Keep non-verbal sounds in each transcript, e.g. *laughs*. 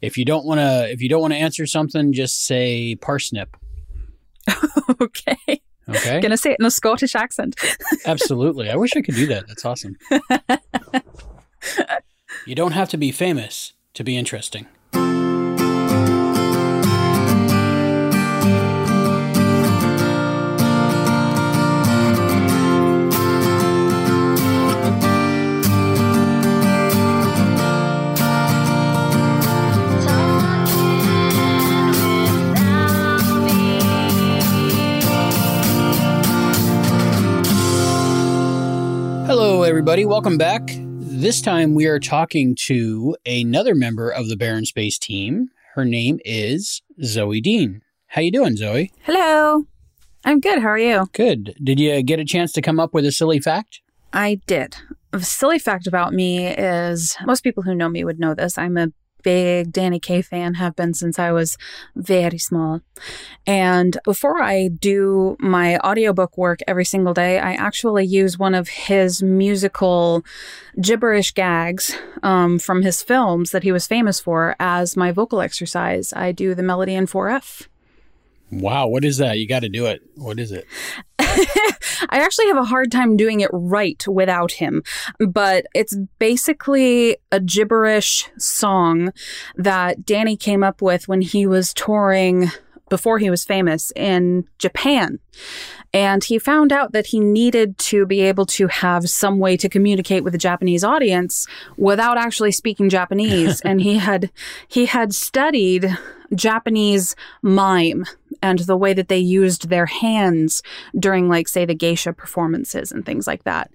If you don't want to, if you don't want to answer something, just say parsnip. *laughs* okay. Okay. Gonna say it in a Scottish accent. *laughs* Absolutely. I wish I could do that. That's awesome. *laughs* you don't have to be famous to be interesting. Everybody. Welcome back. This time we are talking to another member of the Barren Space team. Her name is Zoe Dean. How you doing, Zoe? Hello. I'm good. How are you? Good. Did you get a chance to come up with a silly fact? I did. A silly fact about me is most people who know me would know this. I'm a big Danny Kaye fan, have been since I was very small. And before I do my audiobook work every single day, I actually use one of his musical gibberish gags um, from his films that he was famous for as my vocal exercise. I do the melody in 4F. Wow, what is that? You got to do it. What is it? *laughs* I actually have a hard time doing it right without him, but it's basically a gibberish song that Danny came up with when he was touring before he was famous in Japan. And he found out that he needed to be able to have some way to communicate with the Japanese audience without actually speaking Japanese. *laughs* and he had he had studied Japanese mime and the way that they used their hands during, like, say, the geisha performances and things like that.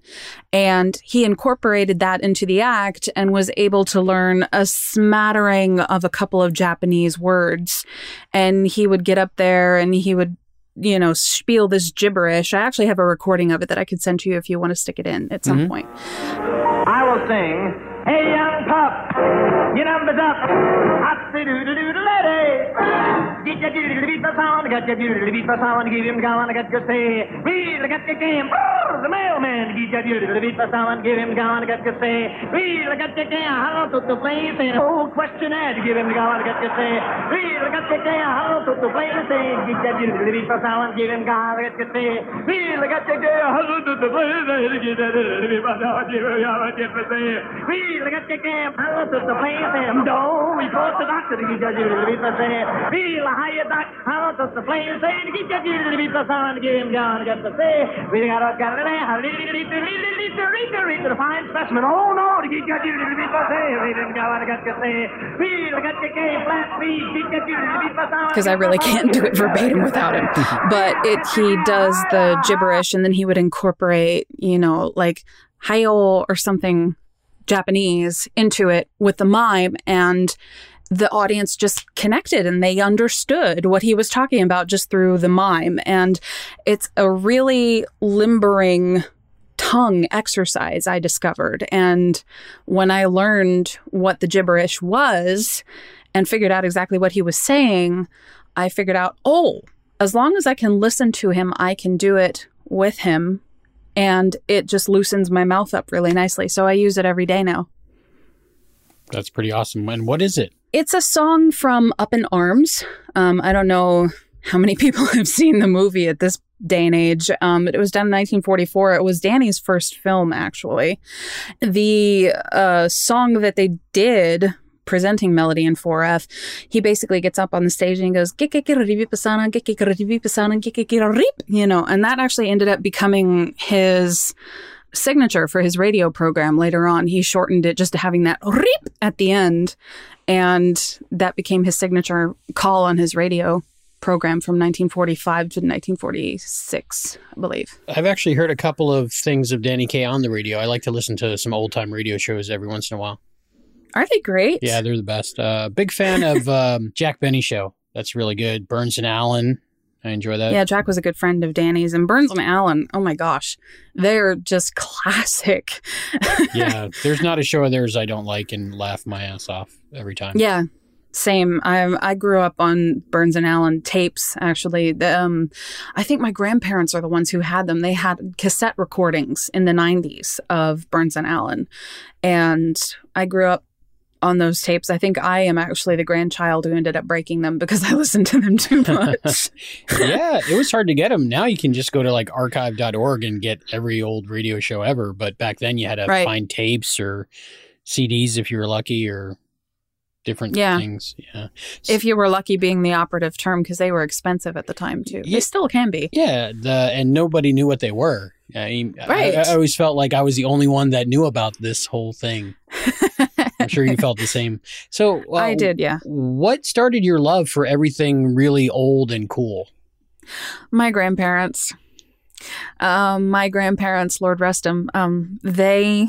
And he incorporated that into the act and was able to learn a smattering of a couple of Japanese words. And he would get up there and he would you know, spiel this gibberish. I actually have a recording of it that I could send to you if you want to stick it in at some mm-hmm. point. I will sing Hey, young pup, you number up. Hot doo doo doo lady. Get your doo doo beat the sound, got your doo doo beat the sound, give him gone, got your say. Read, got your game. The mailman, get your beat the sound, give him gone, got your say. Read, got your game. How to the place and old questionnaire, give him gone, got your say. Read, got your game. How to the place and get your doo doo beat the sound, give him gone, got your say. Read, got your game. How to the place get your doo doo beat the sound, give him gone, got your say. Read, look at your camp, house at the place, and don't report the doctor to get you to be percent. Feel a higher doc, house at the place, and get you to be percent, get him down, get the say. We got a got it there, the fine specimen. Oh no, to get you to be percent, we didn't go on, get your say. Feel, look at your camp, flat feet, get you to be percent. Because I really can't do it verbatim without him. But it he does the gibberish, and then he would incorporate, you know, like hayo or something Japanese into it with the mime and the audience just connected and they understood what he was talking about just through the mime. And it's a really limbering tongue exercise I discovered. And when I learned what the gibberish was and figured out exactly what he was saying, I figured out, oh, as long as I can listen to him, I can do it with him and it just loosens my mouth up really nicely. So I use it every day now. That's pretty awesome. And what is it? It's a song from Up in Arms. Um, I don't know how many *laughs* people have seen the movie at this day and age. Um, it was done in 1944. It was Danny's first film, actually. The uh, song that they did presenting Melody in 4F, he basically gets up on the stage and he goes, you know, and that actually ended up becoming his signature for his radio program later on. He shortened it just to having that at the end, and that became his signature call on his radio program from 1945 to 1946, I believe. I've actually heard a couple of things of Danny Kaye on the radio. I like to listen to some old time radio shows every once in a while. Are they great? Yeah, they're the best. Uh, big fan of *laughs* um, Jack Benny show. That's really good. Burns and Allen. I enjoy that. Yeah, Jack was a good friend of Danny's, and Burns and Allen. Oh my gosh, they're just classic. *laughs* yeah, there's not a show of theirs I don't like and laugh my ass off every time. Yeah, same. I I grew up on Burns and Allen tapes. Actually, um, I think my grandparents are the ones who had them. They had cassette recordings in the '90s of Burns and Allen, and I grew up on those tapes. I think I am actually the grandchild who ended up breaking them because I *laughs* listened to them too *laughs* much. yeah, it was hard to get them. Now you can just go to like archive.org and get every old radio show ever. But back then you had to Right. find tapes or CDs if you were lucky or different Yeah. things. Yeah. if you were lucky being the operative term because they were expensive at the time too. Yeah. They still can be. Yeah, the and nobody knew what they were. I, mean, I- Right. I, always felt like I was the only one that knew about this whole thing. *laughs* I'm sure you felt the same. So uh, *laughs* I did, yeah. What started your love for everything really old and cool? My grandparents, um, my grandparents, Lord rest them, um, they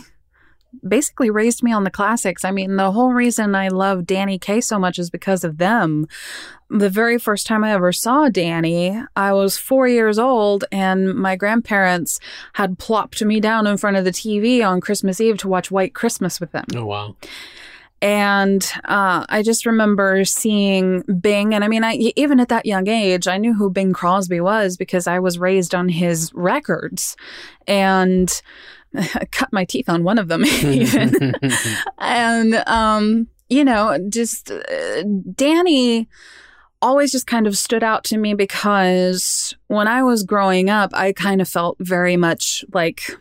basically raised me on the classics. I mean, the whole reason I love Danny Kaye so much is because of them. The very first time I ever saw Danny, I was four years old, and my grandparents had plopped me down in front of the TV on Christmas Eve to watch White Christmas with them. Oh wow. And uh, I just remember seeing Bing. And I mean, I, even at that young age, I knew who Bing Crosby was because I was raised on his records and I *laughs* cut my teeth on one of them, *laughs* even. *laughs* and, um, you know, just uh, Danny always just kind of stood out to me because when I was growing up, I kind of felt very much like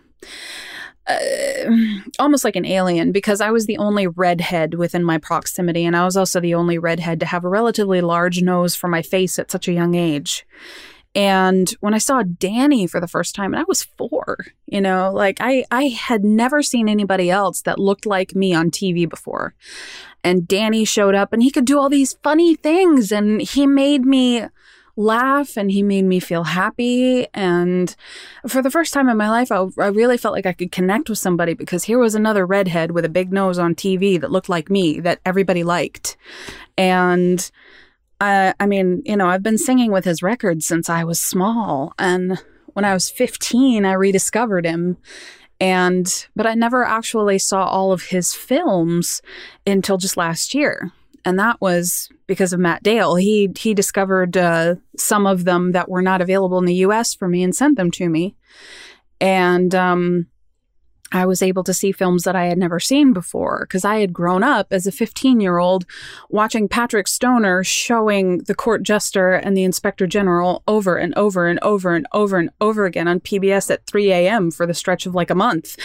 uh, almost like an alien because I was the only redhead within my proximity, and I was also the only redhead to have a relatively large nose for my face at such a young age. And when I saw Danny for the first time, and I was four, you know, like I, I had never seen anybody else that looked like me on TV before. And Danny showed up and he could do all these funny things and he made me laugh and he made me feel happy. And for the first time in my life, I, I really felt like I could connect with somebody because here was another redhead with a big nose on TV that looked like me that everybody liked. And I, I mean, you know, I've been singing with his records since I was small. And when I was 15, I rediscovered him. And, but I never actually saw all of his films until just last year. And that was because of Matt Dale. He, he discovered uh, some of them that were not available in the US for me and sent them to me. And, um, I was able to see films that I had never seen before because I had grown up as a 15 year old watching Patrick Stoner showing the court jester and the inspector general over and over and over and over and over again on PBS at 3 a.m. for the stretch of like a month.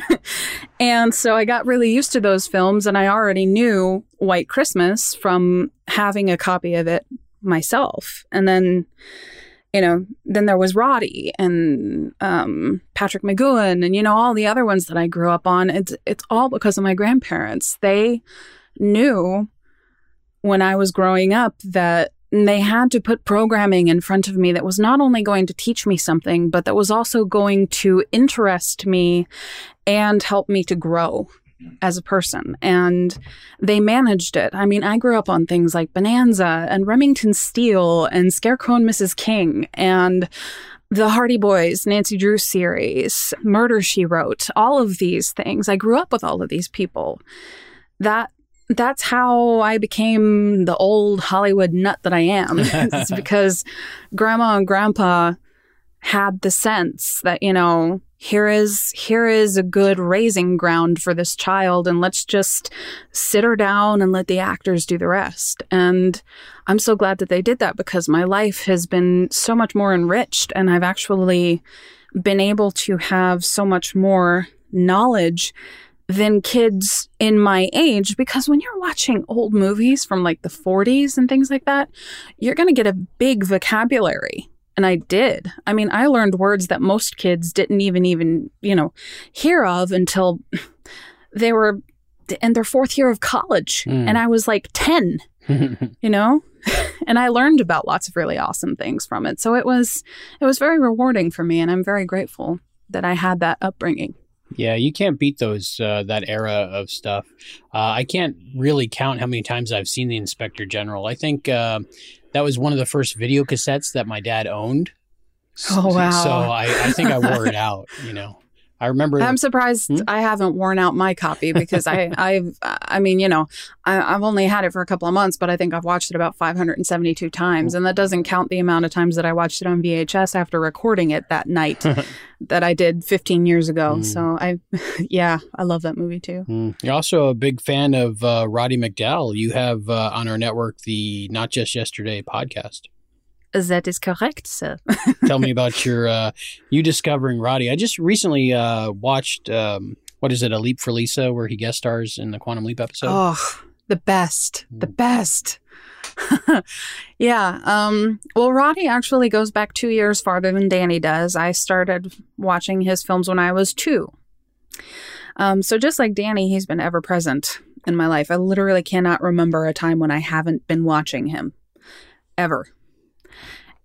*laughs* and so I got really used to those films and I already knew White Christmas from having a copy of it myself. And then you know, then there was Roddy and um, Patrick McGoohan and you know all the other ones that I grew up on. It's it's all because of my grandparents. They knew when I was growing up that they had to put programming in front of me that was not only going to teach me something, but that was also going to interest me and help me to grow as a person. And they managed it. I mean, I grew up on things like Bonanza and Remington Steele and Scarecrow and Mrs. King and the Hardy Boys, Nancy Drew series, Murder She Wrote, all of these things. I grew up with all of these people. That that's how I became the old Hollywood nut that I am. *laughs* it's *laughs* because grandma and grandpa had the sense that, you know, here is here is a good raising ground for this child and let's just sit her down and let the actors do the rest. And I'm so glad that they did that because my life has been so much more enriched and I've actually been able to have so much more knowledge than kids in my age because when you're watching old movies from like the 40s and things like that, you're going to get a big vocabulary. And I did. I mean, I learned words that most kids didn't even even, you know, hear of until *laughs* they were in their fourth year of college Mm. and I was like 10, *laughs* you know? *laughs* and I learned about lots of really awesome things from it. So it was it was very rewarding for me and I'm very grateful that I had that upbringing. Yeah, you can't beat those uh, that era of stuff. Uh, I can't really count how many times I've seen the Inspector General. I think uh, that was one of the first video cassettes that my dad owned. Oh, wow. So I, I think I wore it *laughs* out. You know, I remember. I'm surprised Hmm? I haven't worn out my copy because I, *laughs* I've, I mean, you know, I, I've only had it for a couple of months, but I think I've watched it about 572 times, and that doesn't count the amount of times that I watched it on VHS after recording it that night *laughs* that I did 15 years ago. Mm. So I, *laughs* yeah, I love that movie too. Mm. You're also a big fan of uh, Roddy McDowall. You have uh, on our network the Not Just Yesterday podcast. That is correct, sir. *laughs* Tell me about your uh, you discovering Roddy. I just recently uh, watched um, what is it, A Leap for Lisa, where he guest stars in the Quantum Leap episode. oh, the best, the Mm. best. *laughs* yeah. Um, well, Roddy actually goes back two years farther than Danny does. I started watching his films when I was two. Um, so just like Danny, he's been ever present in my life. I literally cannot remember a time when I haven't been watching him, ever.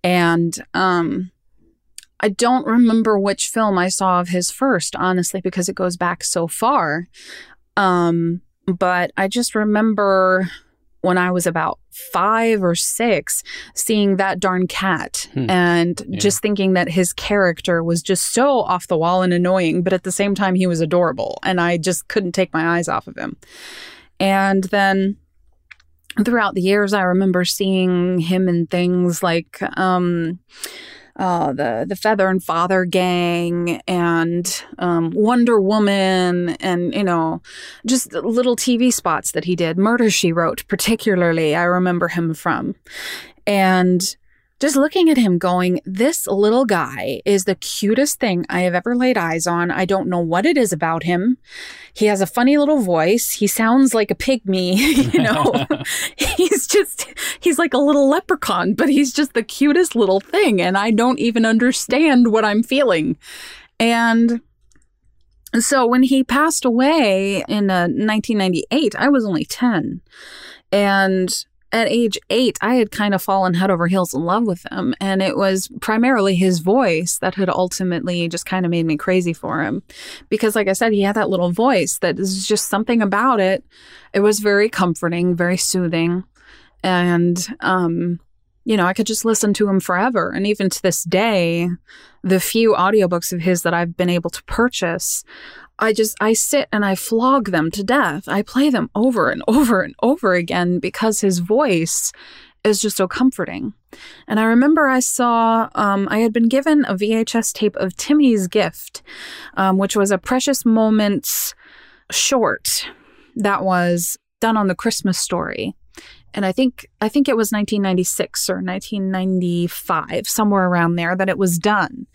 And um, I don't remember which film I saw of his first, honestly, because it goes back so far. Um, but I just remember when I was about five or six seeing that darn cat Hmm. and Yeah. just thinking that his character was just so off the wall and annoying, but at the same time, he was adorable. And I just couldn't take my eyes off of him. And then throughout the years, I remember seeing him in things like, um, uh, the the Feather and Father Gang and um, Wonder Woman and you know just little TV spots that he did. Murder She Wrote, particularly, I remember him from, and just looking at him going, this little guy is the cutest thing I have ever laid eyes on. I don't know what it is about him. He has a funny little voice. He sounds like a pygmy, *laughs* you *laughs* know. he's just he's like a little leprechaun, but he's just the cutest little thing and I don't even understand what I'm feeling. And so when he passed away in uh, 1998, I was only 10. And at age eight, I had kind of fallen head over heels in love with him. And it was primarily his voice that had ultimately just kind of made me crazy for him. Because, like I said, he had that little voice that is just something about it. It was very comforting, very soothing. And, um, you know, I could just listen to him forever. And even to this day, the few audiobooks of his that I've been able to purchase, I just I sit and I flog them to death. I play them over and over and over again because his voice is just so comforting. And I remember I saw um, I had been given a VHS tape of Timmy's Gift, um, which was a Precious Moments short that was done on the Christmas story. And I think I think it was 1996 or 1995, somewhere around there, that it was done.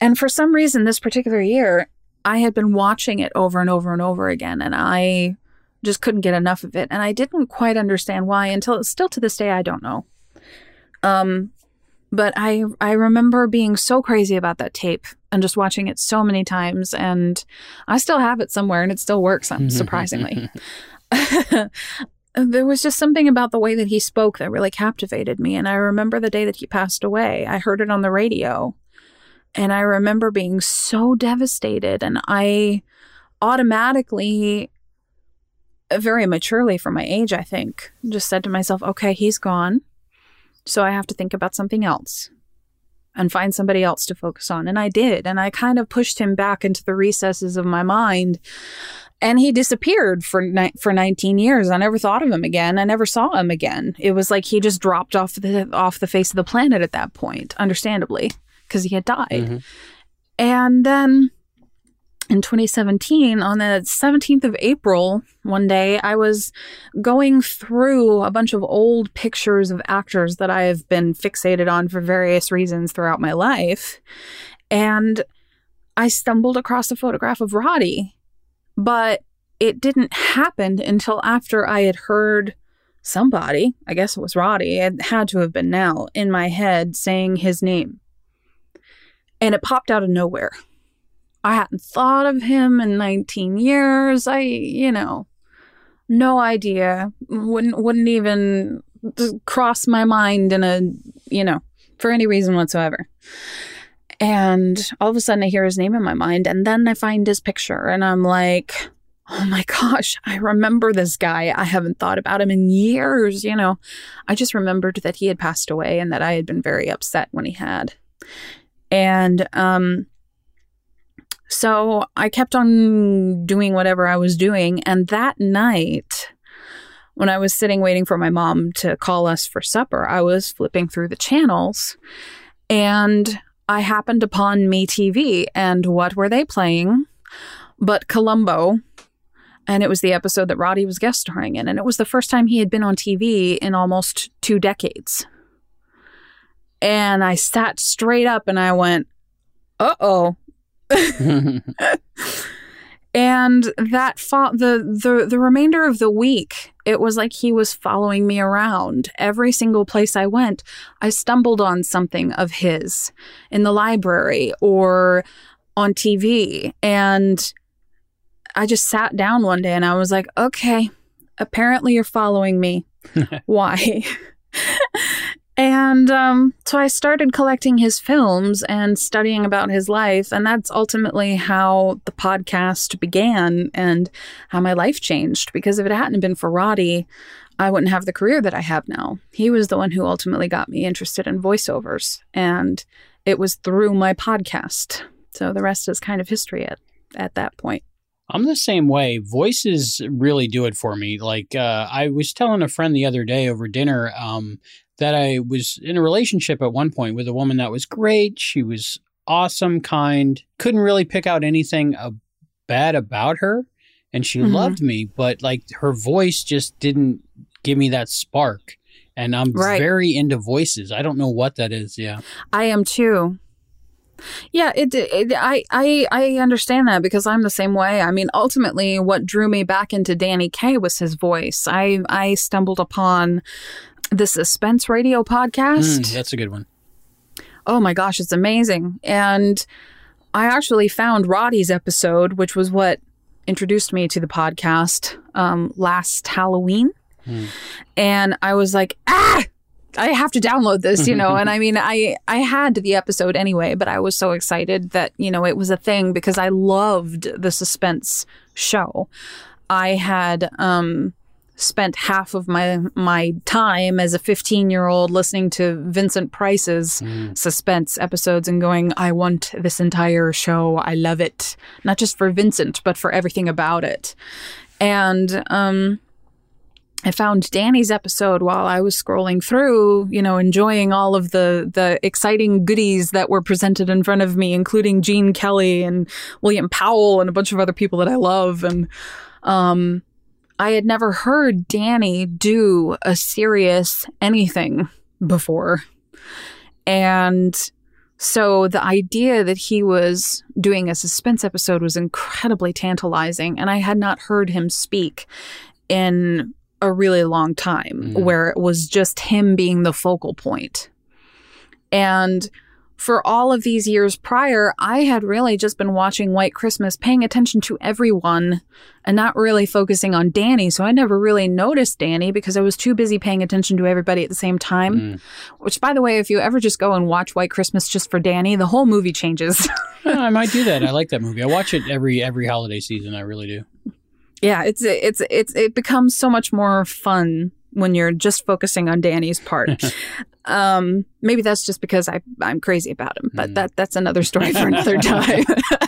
And for some reason, this particular year, I had been watching it over and over and over again, and I just couldn't get enough of it. And I didn't quite understand why until still to this day, I don't know. Um, but I I remember being so crazy about that tape and just watching it so many times, and I still have it somewhere, and it still works. um, *laughs* Surprisingly, *laughs* there was just something about the way that he spoke that really captivated me. And I remember the day that he passed away. I heard it on the radio, and I remember being so devastated, and I automatically very maturely for my age, I think, just said to myself, okay, he's gone. So I have to think about something else and find somebody else to focus on. And I did. And I kind of pushed him back into the recesses of my mind. And he disappeared for ni- for 19 years. I never thought of him again. I never saw him again. It was like he just dropped off the off the face of the planet at that point, understandably, because he had died. Mhm. And then in 2017, on the 17th of April, one day, I was going through a bunch of old pictures of actors that I have been fixated on for various reasons throughout my life. And I stumbled across a photograph of Roddy, but it didn't happen until after I had heard somebody, I guess it was Roddy, it had to have been now, in my head saying his name. And it popped out of nowhere. I hadn't thought of him in 19 years. I, you know, no idea. Wouldn't wouldn't even cross my mind in a, you know, for any reason whatsoever. And all of a sudden I hear his name in my mind and then I find his picture and I'm like, "Oh my *laughs* gosh, I remember this guy. I haven't thought about him in years, you know. I just remembered that he had passed away and that I had been very upset when he had." And um So I kept on doing whatever I was doing. And that night, when I was sitting waiting for my mom to call us for supper, I was flipping through the channels and I happened upon MeTV. And what were they playing? But Columbo. And it was the episode that Roddy was guest starring in. And it was the first time he had been on TV in almost two decades. And I sat straight up and I went, uh oh. *laughs* and that fo- the the the remainder of the week it was like he was following me around. Every single place i went i stumbled on something of his in the library or on tv and i just sat down one day and i was like okay apparently you're following me. *laughs* Why and um, so I started collecting his films and studying about his life. And that's ultimately how the podcast began and how my life changed. Because if it hadn't been for Roddy, I wouldn't have the career that I have now. He was the one who ultimately got me interested in voiceovers. And it was through my podcast. So the rest is kind of history at, at that point. I'm the same way. Voices really do it for me. Like uh, I was telling a friend the other day over dinner, um, that I was in a relationship at one point with a woman that was great. She was awesome, kind, couldn't really pick out anything uh, bad about her. And she mm-hmm. loved me, but like her voice just didn't give me that spark. And I'm right. very into voices. I don't know what that is. Yeah. I am too. Yeah, it, it, I I I understand that because I'm the same way. I mean, ultimately what drew me back into Danny Kaye was his voice. I I stumbled upon the Suspense Radio podcast. Mm, that's a good one. Oh my gosh, it's amazing. And I actually found Roddy's episode, which was what introduced me to the podcast um, last Halloween. Mm. And I was like, ah, I have to download this, you know. *laughs* and I mean, I I had the episode anyway, but I was so excited that you know it was a thing because I loved the suspense show. I had um spent half of my my time as a 15 year old listening to Vincent Price's mm. suspense episodes and going, I want this entire show. I love it, not just for Vincent, but for everything about it. And um, I found Danny's episode while I was scrolling through, you know, enjoying all of the the exciting goodies that were presented in front of me, including Gene Kelly and William Powell and a bunch of other people that I love and. Um, I had never heard Danny do a serious anything before. And so the idea that he was doing a suspense episode was incredibly tantalizing. And I had not heard him speak in a really long time mm. where it was just him being the focal point. And for all of these years prior, I had really just been watching White Christmas, paying attention to everyone and not really focusing on Danny. So I never really noticed Danny because I was too busy paying attention to everybody at the same time. Mm. Which, by the way, if you ever just go and watch White Christmas just for Danny, the whole movie changes. *laughs* yeah, I might do that. I like that movie. I watch it every every holiday season. I really do. Yeah, it's it's it's it becomes so much more fun when you're just focusing on Danny's part. *laughs* um, maybe that's just because I, I'm crazy about him, but mm. that that's another story for another *laughs* time.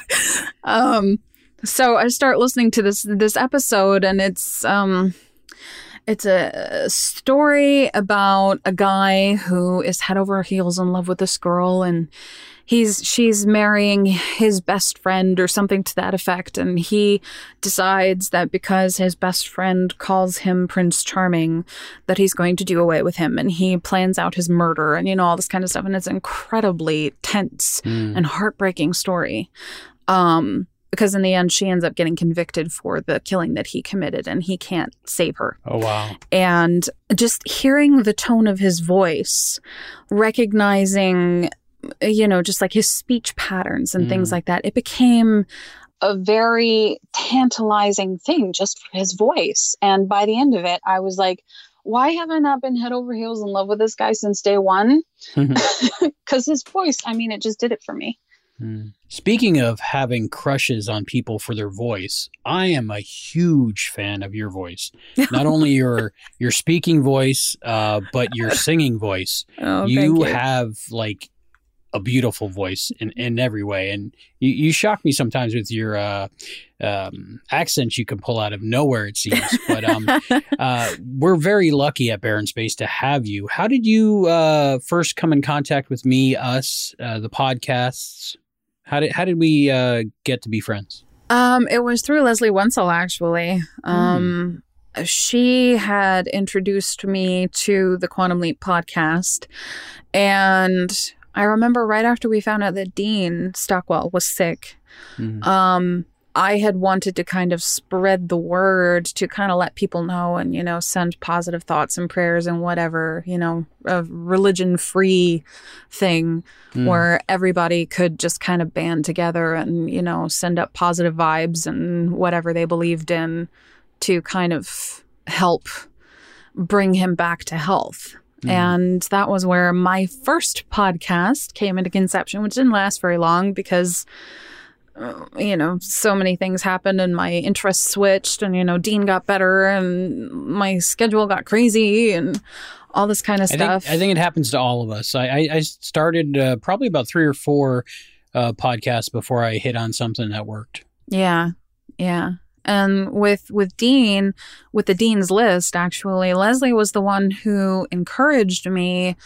*laughs* um, so I start listening to this this episode, and it's um, it's a story about a guy who is head over heels in love with this girl, and he's she's marrying his best friend or something to that effect and he decides that because his best friend calls him prince charming that he's going to do away with him and he plans out his murder and you know all this kind of stuff and it's an incredibly tense mm. and heartbreaking story um because in the end she ends up getting convicted for the killing that he committed and he can't save her. Oh wow. And just hearing the tone of his voice, recognizing you know, just like his speech patterns and mm. things like that. It became a very tantalizing thing just for his voice. And by the end of it, I was like, why have I not been head over heels in love with this guy since day one? *laughs* Because his voice, I mean, it just did it for me. Mm. Speaking of having crushes on people for their voice, I am a huge fan of your voice. Not *laughs* only your your speaking voice, uh, but your singing voice. Oh, you, you have like a beautiful voice in, in every way. And you, you shock me sometimes with your uh, um, accents you can pull out of nowhere, it seems. But um, *laughs* uh, we're very lucky at Barren Space to have you. How did you uh, first come in contact with me, us, uh, the podcasts? How did how did we uh, get to be friends? Um, it was through Leslie Wenzel, actually. Um, she had introduced me to the Quantum Leap podcast. And I remember right after we found out that Dean Stockwell was sick, Mhm. um, I had wanted to kind of spread the word to kind of let people know and, you know, send positive thoughts and prayers and whatever, you know, a religion free thing Mm. where everybody could just kind of band together and, you know, send up positive vibes and whatever they believed in to kind of help bring him back to health. Mhm. And that was where my first podcast came into conception, which didn't last very long because, uh, you know, so many things happened and my interests switched, and, you know, Dean got better and my schedule got crazy and all this kind of I stuff. think I think it happens to all of us. I, I, I started uh, probably about three or four uh, podcasts before I hit on something that worked. Yeah. Yeah. And with with Dean, with the Dean's list, actually, Leslie was the one who encouraged me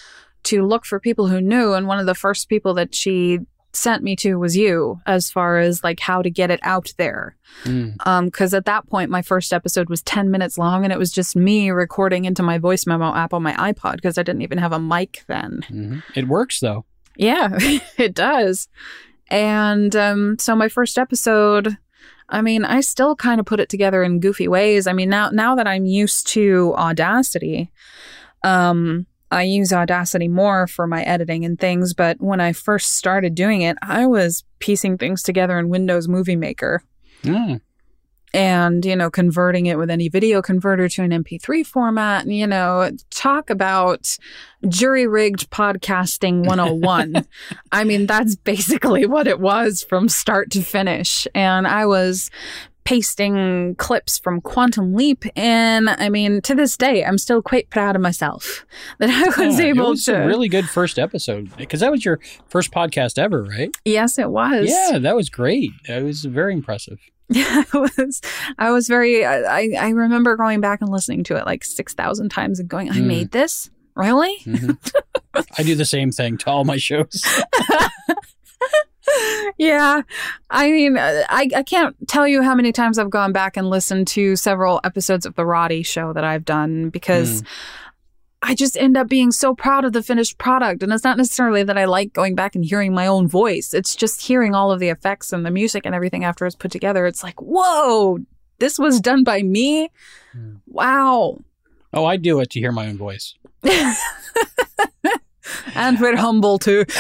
to look for people who knew. And one of the first people that she sent me to was you, as far as like how to get it out there. Mm. Um, because at that point, my first episode was 10 minutes long and it was just me recording into my voice memo app on my iPod because I didn't even have a mic then. Mhm. It works though. Yeah, *laughs* it does. And um, so my first episode, I mean, I still kind of put it together in goofy ways. I mean, now now that I'm used to Audacity, um, I use Audacity more for my editing and things. But when I first started doing it, I was piecing things together in Windows Movie Maker Mm. And you know converting it with any video converter to an mp3 format and you know talk about jury rigged podcasting *laughs* 101 i mean that's basically what it was from start to finish and i was pasting clips from quantum leap and i mean to this day i'm still quite proud of myself *laughs* that i was Yeah, able it was to a really good first episode because that was your first podcast ever, right? yes it was Yeah, that was great. That was very impressive. *laughs* Yeah, I was. I was very. I I remember going back and listening to it like six thousand times and going, "I Mm. made this really." Mhm. *laughs* I do the same thing to all my shows. *laughs* yeah, I mean, uh, I I can't tell you how many times I've gone back and listened to several episodes of the Roddy show that I've done because. I just end up being so proud of the finished product. And it's not necessarily that I like going back and hearing my own voice. It's just hearing all of the effects and the music and everything after it's put together. It's like, whoa, this was done by me. Hmm. Wow. Oh, I do it to hear my own voice. *laughs* and we're humble too. *laughs*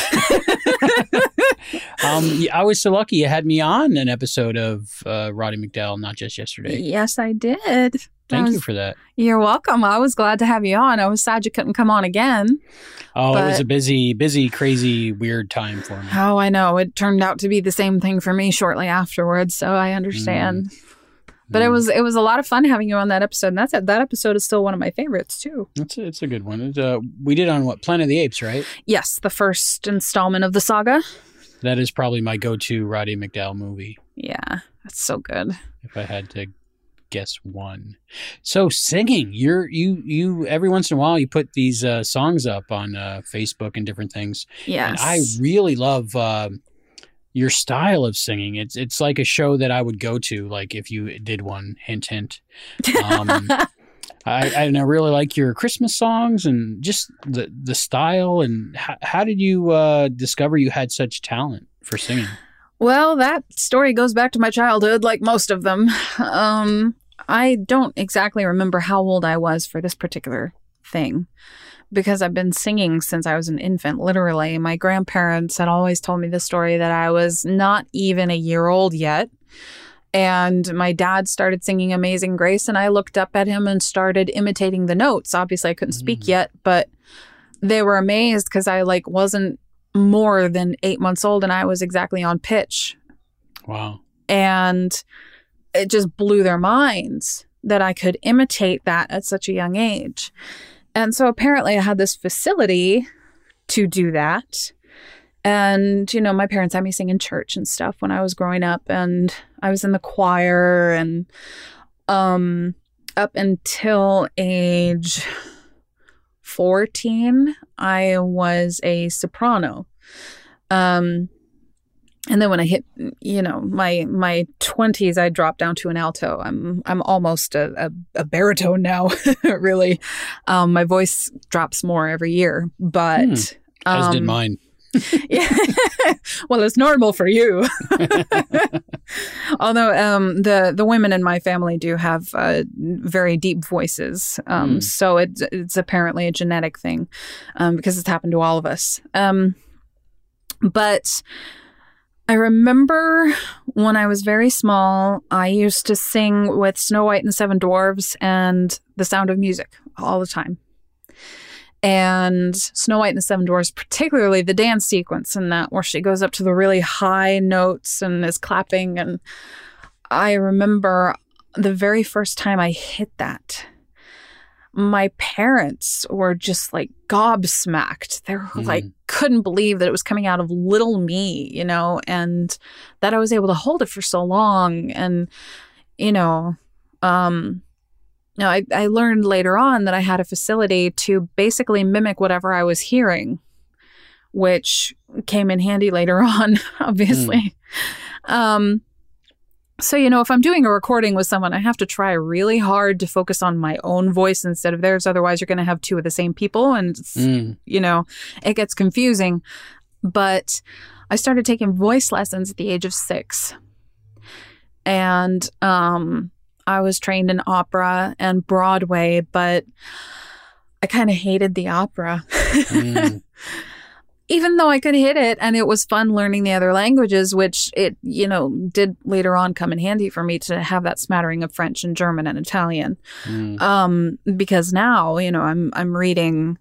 Um, I was so lucky you had me on an episode of uh, Roddy McDowall, not just yesterday. yes, I did. Thank I you for that. You're welcome. I was glad to have you on. I was sad you couldn't come on again. Oh, it was a busy, busy, crazy, weird time for me. Oh, I know. It turned out to be the same thing for me shortly afterwards, so I understand. But it Mm. was it was a lot of fun having you on that episode. And that's that episode is still one of my favorites too. It's a, it's a good one. It, uh, we did on what Planet of the Apes, right? Yes, the first installment of the saga. That is probably my go-to Roddy McDowall movie Yeah, that's so good. if I had to guess one. So singing, you're you you every once in a while you put these uh, songs up on uh, Facebook and different things, Yes. and I really love. um your style of singing it's it's like a show that I would go to like if you did one hint hint um, *laughs* I, and I really like your Christmas songs and just the the style. And how, how did you uh, discover you had such talent for singing? Well, that story goes back to my childhood, like most of them. Um, I don't exactly remember how old I was for this particular thing because I've been singing since I was an infant, literally. My grandparents had always told me the story that I was not even a year old yet. And my dad started singing Amazing Grace, and I looked up at him and started imitating the notes. Obviously, I couldn't speak Mm. yet, but they were amazed because I like wasn't more than eight months old and I was exactly on pitch. Wow. And it just blew their minds that I could imitate that at such a young age. And so apparently I had this facility to do that. And, you know, my parents had me sing in church and stuff when I was growing up and I was in the choir and um up until age 14, I was a soprano. Um and then when I hit, you know, my my twenties, I dropped down to an alto. I'm I'm almost a, a, a baritone now. *laughs* really, um, my voice drops more every year, but Hmm. As um, did mine. *laughs* yeah. *laughs* well, it's normal for you. Although um, the the women in my family do have uh, very deep voices, um, Mm. so it's it's apparently a genetic thing um, because it's happened to all of us. Um, but I remember when I was very small, I used to sing with Snow White and the Seven Dwarves and The Sound of Music all the time. And Snow White and the Seven Dwarfs, particularly the dance sequence in that where she goes up to the really high notes and is clapping. And I remember the very first time I hit that, my parents were just like gobsmacked. They were like, Mm. couldn't believe that it was coming out of little me, you know, and that I was able to hold it for so long. And, you know, um, no, I, I learned later on that I had a facility to basically mimic whatever I was hearing, which came in handy later *laughs* on, obviously. Um, so, you know, if I'm doing a recording with someone, I have to try really hard to focus on my own voice instead of theirs. Otherwise, you're going to have two of the same people, and Mm. you know, it gets confusing. But I started taking voice lessons at the age of six. And um, I was trained in opera and Broadway, but I kind of hated the opera. Mm. *laughs* Even though I could hit it and it was fun learning the other languages, which it, you know, did later on come in handy for me to have that smattering of French and German and Italian Mm. um because now you know i'm i'm reading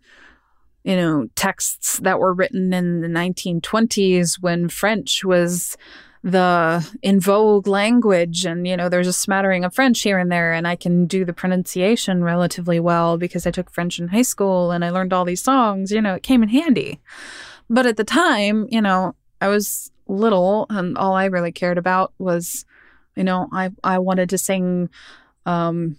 you know texts that were written in the 1920s when french was the in vogue language and you know there's a smattering of french here and there and i can do the pronunciation relatively well because i took french in high school and i learned all these songs you know it came in handy but at the time you know i was little and all i really cared about was you know i i wanted to sing um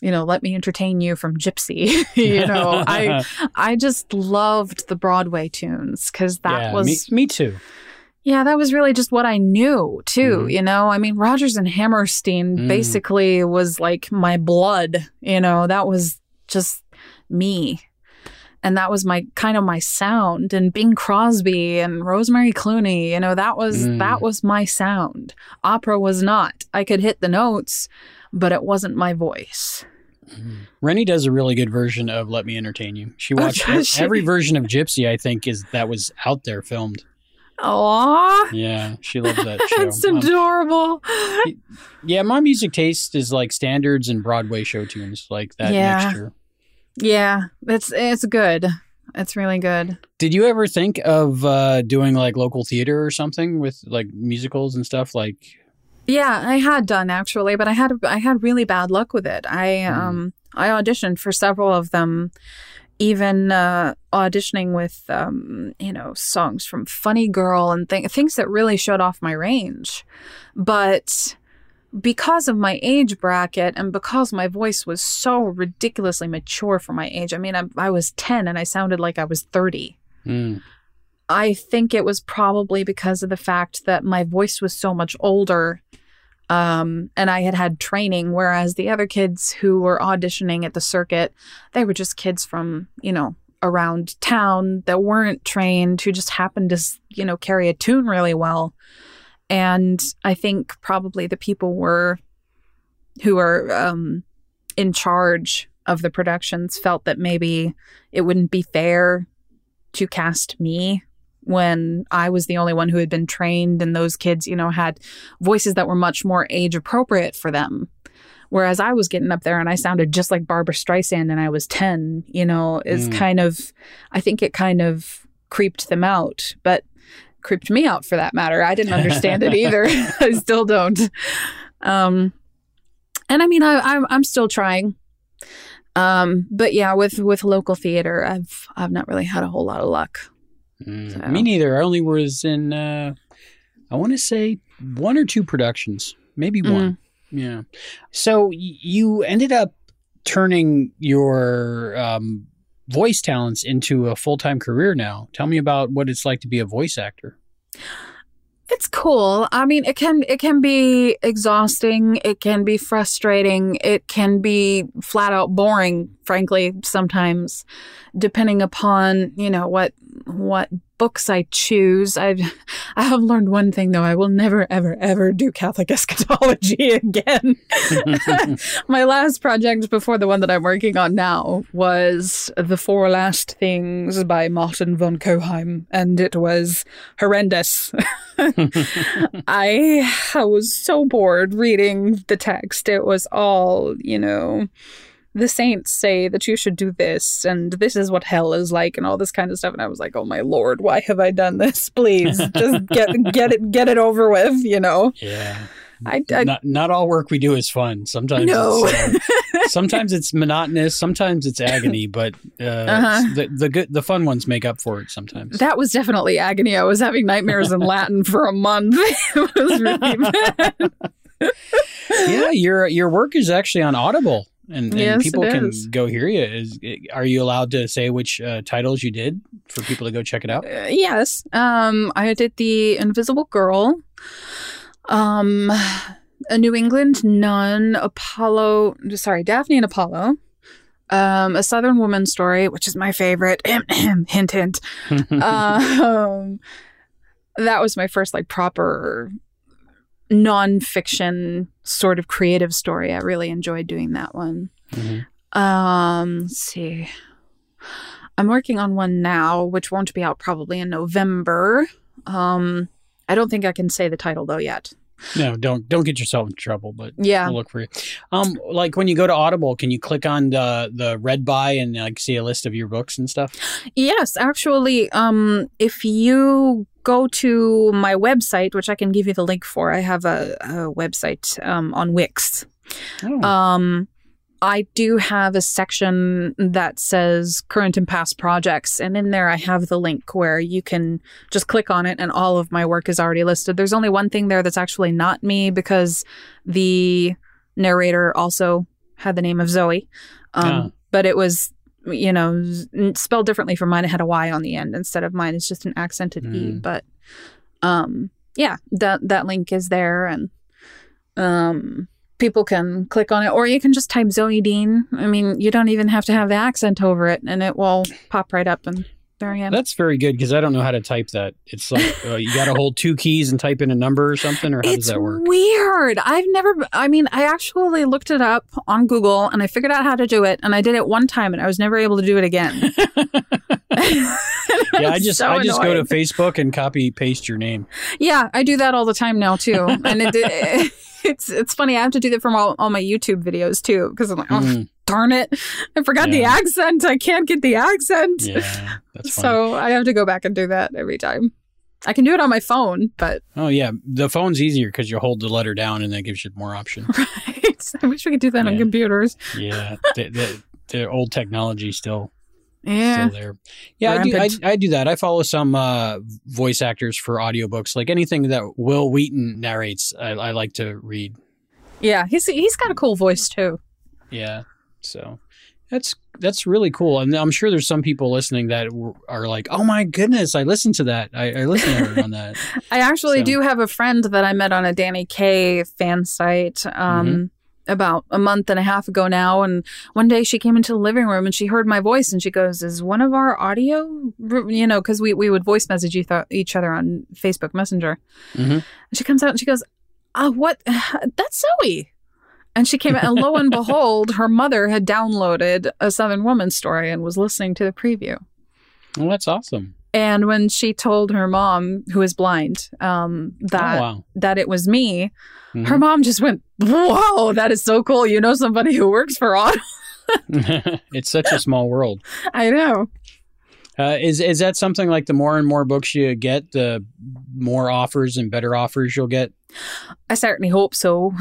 you know, let me entertain you from Gypsy. *laughs* you know, I *laughs* I just loved the Broadway tunes because that yeah, was me, me too. Yeah, that was really just what I knew too. Mhm. You know, I mean, Rodgers and Hammerstein Mm. basically was like my blood. You know, that was just me. And that was my kind of my sound and Bing Crosby and Rosemary Clooney, you know, that was Mm. that was my sound. Opera was not. I could hit the notes, but it wasn't my voice. Rennie does a really good version of "Let Me Entertain You." She Oh, watched she? every version of Gypsy. I think is that was out there filmed. Aw, Yeah, she loves that *laughs* show. it's Um, adorable. yeah, my music taste is like standards and Broadway show tunes, like that Yeah. mixture. Yeah, it's it's good. It's really good. Did you ever think of uh, doing like local theater or something with like musicals and stuff? Like, Yeah, I had done actually, but I had I had really bad luck with it. I Mm. um I auditioned for several of them, even uh, auditioning with um you know songs from Funny Girl and th- things that really showed off my range, but because of my age bracket and because my voice was so ridiculously mature for my age. I mean, I, I was 10 and I sounded like I was 30. mm, I think it was probably because of the fact that my voice was so much older um, and I had had training, whereas the other kids who were auditioning at the circuit, they were just kids from, you know, around town that weren't trained, who just happened to, you know, carry a tune really well. And I think probably the people were who are um, in charge of the productions felt that maybe it wouldn't be fair to cast me when I was the only one who had been trained and those kids, you know, had voices that were much more age appropriate for them. Whereas I was getting up there and I sounded just like Barbra Streisand and I was 10, you know, is Mm. kind of, I think it kind of creeped them out, but creeped me out for that matter. I didn't understand it either. *laughs* *laughs* I still don't. Um, and I mean, I, I'm, I'm still trying. Um, but yeah, with, with local theater, I've, I've not really had a whole lot of luck. Mm, So- Me neither. I only was in, uh, I want to say one or two productions, maybe Mm. one. Yeah. So y- you ended up turning your um, voice talents into a full time career now. Tell me about what it's like to be a voice actor. It's cool. I mean, it can it can be exhausting, it can be frustrating, it can be flat out boring, frankly, sometimes depending upon, you know, what what books I choose. I've *laughs* I have learned one thing though, I will never ever ever do Catholic *laughs* eschatology again. *laughs* My last project before the one that I'm working on now was The Four Last Things by Martin von Cochem, and it was horrendous. I, I was so bored reading the text. It was all, you know, the saints say that you should do this, and this is what hell is like, and all this kind of stuff. And I was like, oh my lord, why have I done this? *laughs* Please, just get get it get it over with, you know. yeah. I, I not not all work we do is fun. Sometimes No. it's, uh, *laughs* sometimes it's monotonous, sometimes it's agony, *laughs* but uh, Uh-huh. the the good the fun ones make up for it sometimes. That was definitely agony. I was having nightmares in Latin for a month. it was really bad. yeah, your your work is actually on Audible, and, and Yes, people can is. go hear you. Is are you allowed to say which uh, titles you did for people to go check it out? Uh, yes. Um, I did the Invisible Girl, um, a New England Nun, Apollo. Sorry, Daphne and Apollo. Um, a Southern Woman story, which is my favorite. *clears throat* hint, hint. *laughs* um, that was my first like proper nonfiction sort of creative story. I really enjoyed doing that one. Mhm. Um, let's see. I'm working on one now, which won't be out probably in November. Um, I don't think I can say the title though yet. No, don't don't get yourself in trouble, but Yeah. we'll look for you. Um, like when you go to Audible, can you click on the the read by and like see a list of your books and stuff? Yes, actually, um, if you go to my website, which I can give you the link for, I have a, a website um, on Wix. Oh, Um, I do have a section that says current and past projects, and in there I have the link where you can just click on it, and all of my work is already listed. There's only one thing there that's actually not me because the narrator also had the name of Zoe, um, Ah. but it was you know spelled differently from mine. It had a Y on the end instead of mine. It's just an accented E, Mm. but um, yeah, that that link is there, and um people can click on it or you can just type Zoe Dean. I mean, you don't even have to have the accent over it and it will pop right up and there I am. that's very good because I don't know how to type that. It's like *laughs* uh, you got to hold two keys and type in a number or something, or how it's does that work? weird. I've never I mean, I actually looked it up on Google and I figured out how to do it and I did it one time and I was never able to do it again. *laughs* *laughs* *laughs* Yeah, I just So I just go to. Facebook and copy paste your name. Yeah, I do that all the time now too. And it, *laughs* it's it's funny. I have to do that from all, all my YouTube videos too because I'm like, oh, Mm, darn it, I forgot the accent. I can't get the accent. yeah. *laughs* So I have to go back and do that every time. I can do it on my phone, but Oh yeah, the phone's easier because you hold the letter down and that gives you more options. Right. I wish we could do that on computers. yeah, the, the, the old technology still Yeah. still there. Yeah, I do, I, I do that. I follow some uh, voice actors for audiobooks. Like anything that Wil Wheaton narrates, I, I like to read. Yeah, he's he's got a cool voice too. Yeah, so that's that's really cool. And I'm sure there's some people listening that are like, "Oh my goodness, I listened to that. I, I listened to on that." *laughs* I actually So- do have a friend that I met on a Danny Kaye fan site um, Mm-hmm. About a month and a half ago now. And one day she came into the living room and she heard my voice and she goes, Is one of our audio, you know, because we, we would voice message each other on Facebook Messenger. Mhm. And she comes out and she goes, uh, What? *sighs* That's Zoe. And she came out, and lo and *laughs* behold, her mother had downloaded a Southern Woman story and was listening to the preview. Well, that's awesome. And when she told her mom, who is blind, um, that oh wow. that it was me, Mhm. her mom just went, "Whoa, that is so cool! You know somebody who works for Auto." *laughs* it's such a small world. *laughs* I know. Uh, is is that something like the more and more books you get, the more offers and better offers you'll get? I certainly hope so.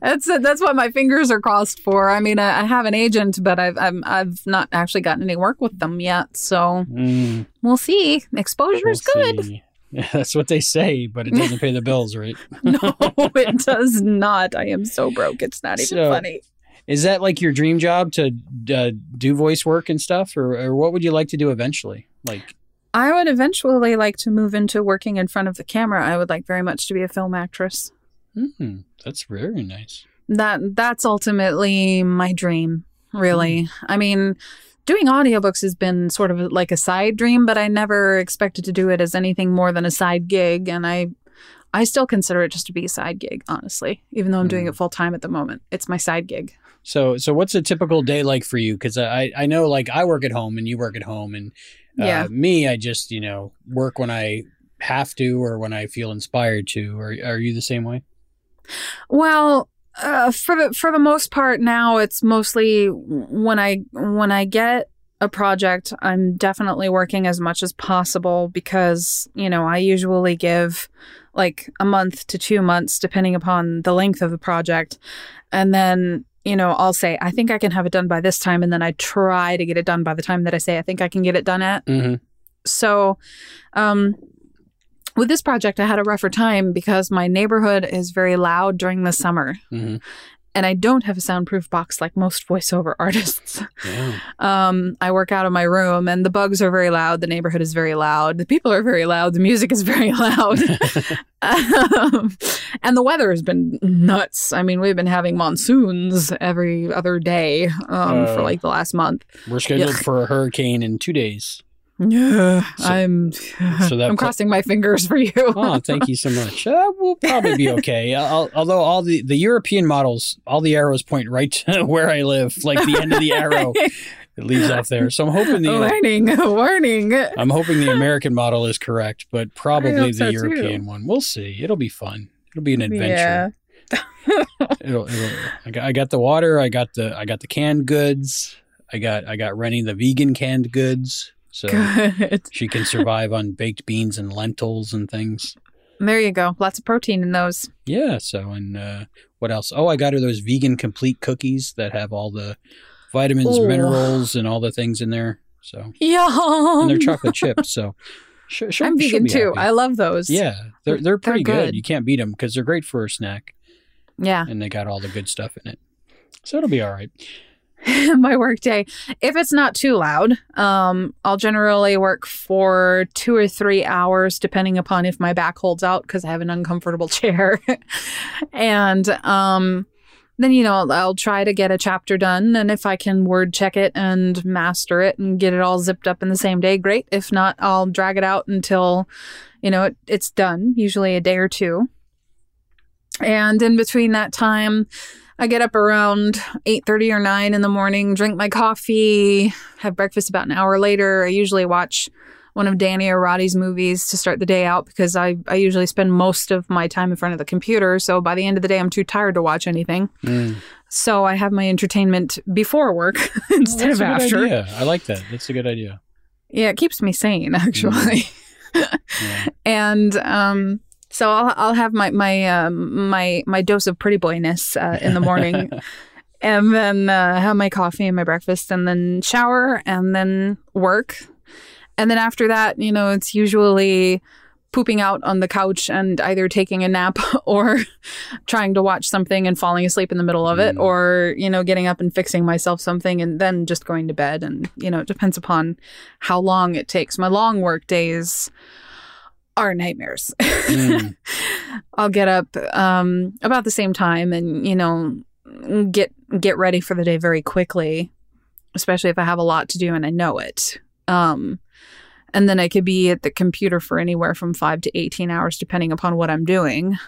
that's that's what my fingers are crossed for. I mean, I, I have an agent, but I've I'm, I've not actually gotten any work with them yet. So Mm, we'll see. Exposure we'll is good. see. *laughs* That's what they say, but it doesn't pay the bills, right? *laughs* no, *laughs* it does not. I am so broke. It's not even So- funny. Is that like your dream job to uh, do voice work and stuff, or, or what would you like to do eventually? Like, I would eventually like to move into working in front of the camera. I would like very much to be a film actress. hmm, that's very nice. That that's ultimately my dream, really. I mean, doing audiobooks has been sort of like a side dream, but I never expected to do it as anything more than a side gig and I I still consider it just to be a side gig, honestly, even though I'm doing Mm. it full time at the moment. It's my side gig. So, so what's a typical day like for you? Because I, I know like I work at home and you work at home, and uh, Yeah. me, I just you know work when I have to or when I feel inspired to. Or are you the same way? Well, uh, for the for the most part now, it's mostly when I when I get a project, I'm definitely working as much as possible because you know I usually give like a month to two months depending upon the length of the project, and then you know I'll say I think I can have it done by this time, and then I try to get it done by the time that I say I think I can get it done at Mm-hmm. so um with this project i had a rougher time because my neighborhood is very loud during the summer Mm-hmm. And i don't have a soundproof box like most voiceover *laughs* artists Yeah. um i work out of my room and the bugs are very loud the neighborhood is very loud the people are very loud the music is *laughs* very loud *laughs* um, and the weather has been nuts i mean we've been having monsoons every other day um, for Uh, like the last month We're scheduled Yuck. for a hurricane in two days. Yeah So- i'm *laughs* so i'm crossing my fingers for you Oh, thank you so much. Uh, we'll probably be okay. *laughs* Al- although all the, the European models, all the arrows point right *laughs* to where I live, like the end of the arrow. It leaves off there. So I'm hoping the warning, warning. I'm hoping the American model is correct, but probably the so, too. European one. We'll see. It'll be fun. It'll be an adventure. It'll, it'll, I got I got the water. I got the I got the canned goods. I got I got Rennie the vegan canned goods, so Good. she can survive on baked beans and lentils and things. There you go. Lots of protein in those. Yeah. So and uh, what else? Oh, I got her those vegan complete cookies that have all the vitamins, Ooh. minerals, and all the things in there. So Yum. and they're chocolate chips. So sh- I'm vegan too. happy. I love those. Yeah, they're they're pretty good. good. You can't beat them because they're great for a snack, Yeah. and they got all the good stuff in it. So it'll be all right. *laughs* My work day. If it's not too loud, um, I'll generally work for two or three hours, depending upon if my back holds out because I have an uncomfortable *laughs* chair. and um, then, you know, I'll, I'll try to get a chapter done. And if I can word check it and master it and get it all zipped up in the same day, great. If not, I'll drag it out until, you know, it, it's done, usually a day or two. And in between that time, I get up around 8:30 or 9 in the morning, drink my coffee, have breakfast about an hour later. I usually watch one of Danny or Roddy's movies to start the day out because I, I usually spend most of my time in front of the computer. So by the end of the day, I'm too tired to watch anything. Mm. So I have my entertainment before work *laughs* instead That's of a good after. idea. I like that. That's a good idea. Yeah, it keeps me sane *laughs* actually. *laughs* Yeah. and um, so I'll I'll have my my um, my my dose of pretty boyness uh, in the morning, *laughs* and then uh, have my coffee and my breakfast, and then shower, and then work, and then after that, you know, it's usually pooping out on the couch and either taking a nap *laughs* or trying to watch something and falling asleep in the middle of it Mm. or you know getting up and fixing myself something and then just going to bed. And you know it depends upon how long it takes. My long work days are nightmares Mm. *laughs* i'll get up um, about the same time and you know get get ready for the day very quickly especially if i have a lot to do and i know it um, and then I could be at the computer for anywhere from five to 18 hours, depending upon what I'm doing.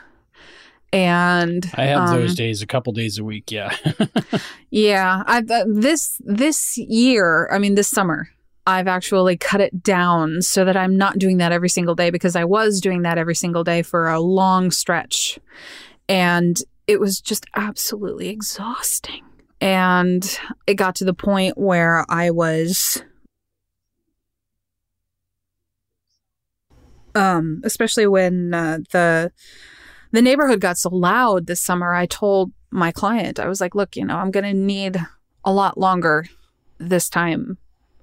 And I have um, those days a couple days a week. Yeah. *laughs* Yeah, I uh, this this year, I mean this summer, I've actually cut it down so that I'm not doing that every single day because I was doing that every single day for a long stretch. And it was just absolutely exhausting. And it got to the point where I was, um, especially when uh, the the neighborhood got so loud this summer. I told my client, I was like, "Look, you know, I'm going to need a lot longer this time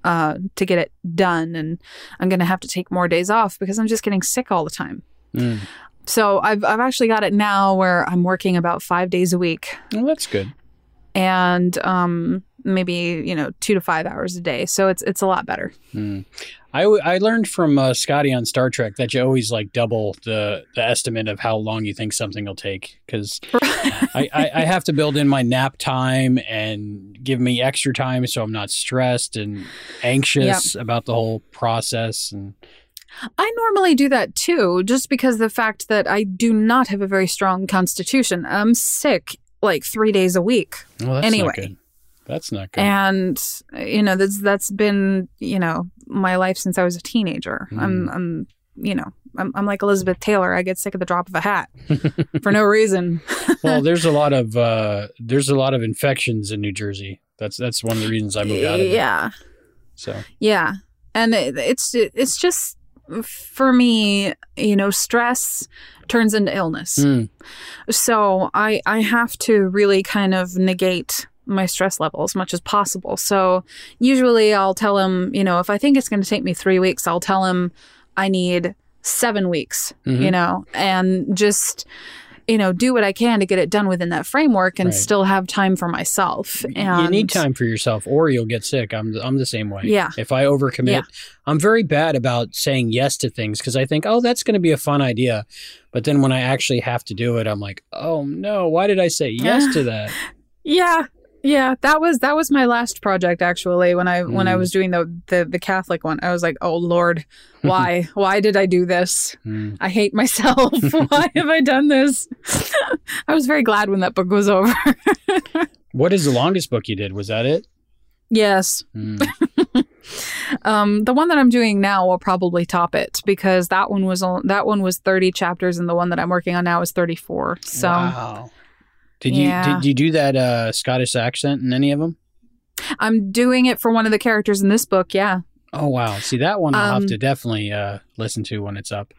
uh, to get it done. And I'm going to have to take more days off because I'm just getting sick all the time. Mm. So I've, I've actually got it now where I'm working about five days a week Well, that's good. And um, maybe, you know, two to five hours a day. So it's, it's a lot better. Mm. I, w- I learned from uh, Scotty on Star Trek that you always like double the, the estimate of how long you think something will take because I, I, I have to build in my nap time and give me extra time so I'm not stressed and anxious about the whole process. And I normally do that too, just because the fact that I do not have a very strong constitution. I'm sick like three days a week. well, that's Anyway. not good. That's not good. And you know, that's that's been, you know, my life since I was a teenager. I'm I'm you know, I'm I'm like Elizabeth Taylor. I get sick at the drop of a hat *laughs* for no reason. *laughs* well, there's a lot of uh, there's a lot of infections in New Jersey. That's that's one of the reasons I moved out of it. Yeah. So Yeah. And it, it's it's just for me, you know, stress turns into illness. Mm. So I I have to really kind of negate my stress level as much as possible. So usually I'll tell him, you know, if I think it's going to take me 3 weeks, I'll tell him I need 7 weeks, Mhm. you know, and just you know, do what I can to get it done within that framework and Right. still have time for myself. And you need time for yourself, or you'll get sick. I'm I'm the same way. Yeah. If I overcommit, Yeah. I'm very bad about saying yes to things because I think, oh, that's going to be a fun idea, but then when I actually have to do it, I'm like, oh no, why did I say *laughs* yes to that? Yeah. Yeah, that was that was my last project actually when I when I Mm. was doing the, the the Catholic one. I was like, "Oh lord, *laughs* why? why did I do this? Mm. I hate myself. *laughs* why *laughs* have I done this?" I was very glad when that book was over. What is the longest book you did? Was that it? yes. Mm. Um the one that I'm doing now will probably top it because that one was on, that one was 30 chapters and the one that I'm working on now is 34. So wow. Did you did you do that uh, Scottish accent in any of them? I'm doing it for one of the characters in this book, yeah. Oh wow! See that one I'll have Um, to definitely uh, listen to when it's up.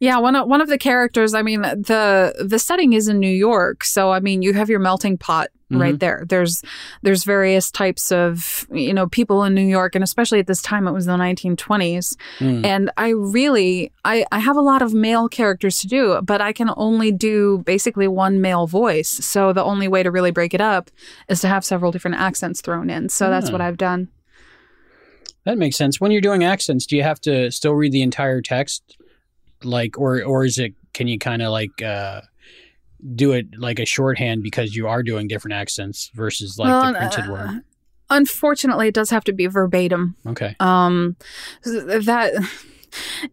Yeah, one of one of the characters. I mean, the the setting is in New York, so I mean, you have your melting pot right there. There's there's various types of you know people in New York, and especially at this time, it was the 1920s. Mm. And I really, I I have a lot of male characters to do, but I can only do basically one male voice. So the only way to really break it up is to have several different accents thrown in. So that's Ah. what I've done. That makes sense. When you're doing accents, do you have to still read the entire text, like, or or is it? Can you kind of like uh, do it like a shorthand because you are doing different accents versus like Well, the printed uh, word? Unfortunately, it does have to be verbatim. Okay. Um, that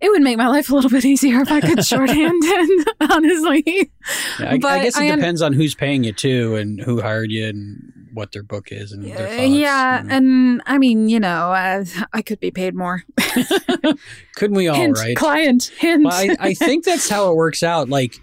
it would make my life a little bit easier if I could *laughs* shorthand it, honestly. Yeah, I, I guess it I un- depends on who's paying you too, and who hired you, and what their book is, and their thoughts. yeah, Mm. and I mean, you know, uh, I could be paid more. *laughs* couldn't we all? hint, right? client, hint. well, I, I think *laughs* that's how it works out. Like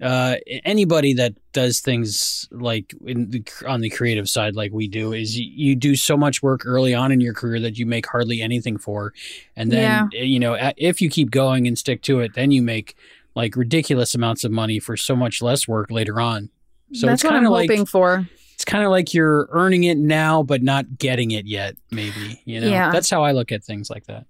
uh, anybody that does things like in the, on the creative side, like we do, is you, you do so much work early on in your career that you make hardly anything for, and then eh, you know if you keep going and stick to it, then you make like ridiculous amounts of money for so much less work later on. So That's it's what kind I'm of like hoping for. It's kind of like you're earning it now, but not getting it yet. Maybe you know. Yeah. That's how I look at things like that.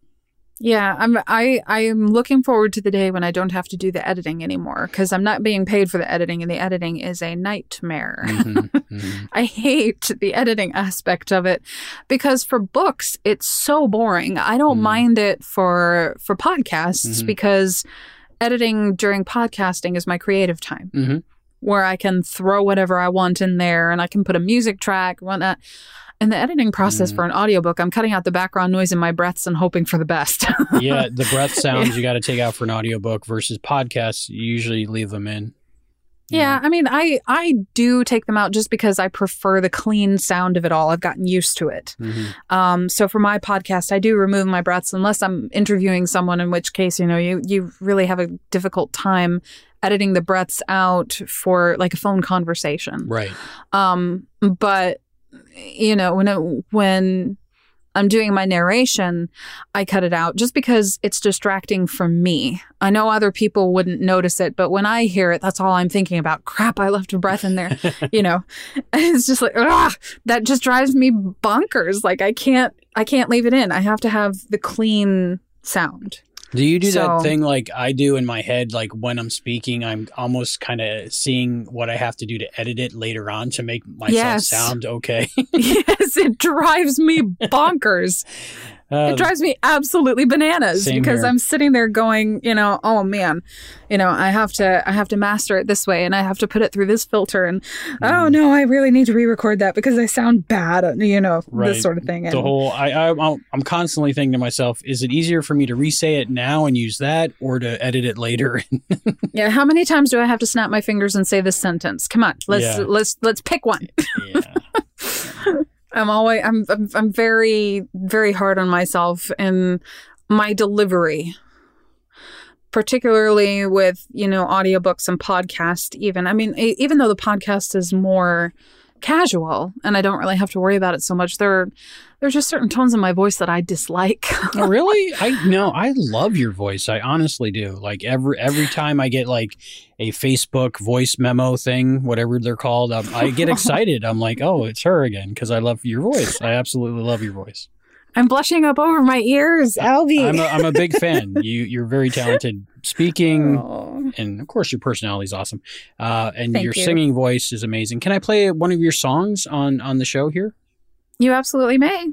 Yeah, I'm. I I am looking forward to the day when I don't have to do the editing anymore because I'm not being paid for the editing, and the editing is a nightmare. Mhm, mhm. *laughs* I hate the editing aspect of it because for books it's so boring. I don't Mm. mind it for for podcasts Mhm. because editing during podcasting is my creative time Mhm. Where I can throw whatever I want in there and I can put a music track whatnot. In the editing process Mm. for an audiobook, I'm cutting out the background noise in my breaths and hoping for the best. *laughs* yeah, the breath sounds you got to take out for an audiobook versus podcasts. You usually leave them in. Yeah, I mean, I I do take them out just because I prefer the clean sound of it all. I've gotten used to it. Mhm. Um, so for my podcast, I do remove my breaths unless I'm interviewing someone, in which case, you know, you you really have a difficult time editing the breaths out for like a phone conversation. Right. Um, but you know, when it, when I'm doing my narration, I cut it out just because it's distracting for me. I know other people wouldn't notice it, but when I hear it, that's all I'm thinking about. Crap, I left a breath in there. *laughs* you know, *laughs* it's just like, ugh, that just drives me bonkers. Like I can't, I can't leave it in. I have to have the clean sound. Do you do So- that thing like I do in my head? Like when I'm speaking, I'm almost kind of seeing what I have to do to edit it later on to make myself Yes. sound okay. *laughs* yes, it drives me bonkers. *laughs* Uh, it drives me absolutely bananas because here. I'm sitting there going, you know, oh man, you know, I have to I have to master it this way and I have to put it through this filter and oh Mm. no, I really need to re-record that because I sound bad, you know, Right. this sort of thing. And the whole I, I I'm constantly thinking to myself, is it easier for me to re-say it now and use that, or to edit it later? *laughs* yeah, how many times do I have to snap my fingers and say this sentence? Come on, let's Yeah. let's let's pick one. yeah. *laughs* I'm always I'm, I'm I'm very very hard on myself in my delivery. Particularly with, you know, audiobooks and podcast even. I mean, even though the podcast is more casual and I don't really have to worry about it so much, there there's just certain tones in my voice that I dislike. *laughs* oh, really? I no, I love your voice. I honestly do. Like every every time I get like a Facebook voice memo thing, whatever they're called, um, I get *laughs* excited. I'm like, oh, it's her again because I love your voice. I absolutely love your voice. I'm blushing up over my ears, Albie. I'm a, I'm a big *laughs* fan. You you're very talented speaking. Oh. and of course your personality is awesome uh, and Thank your you. singing voice is amazing can i play one of your songs on on the show here You absolutely may.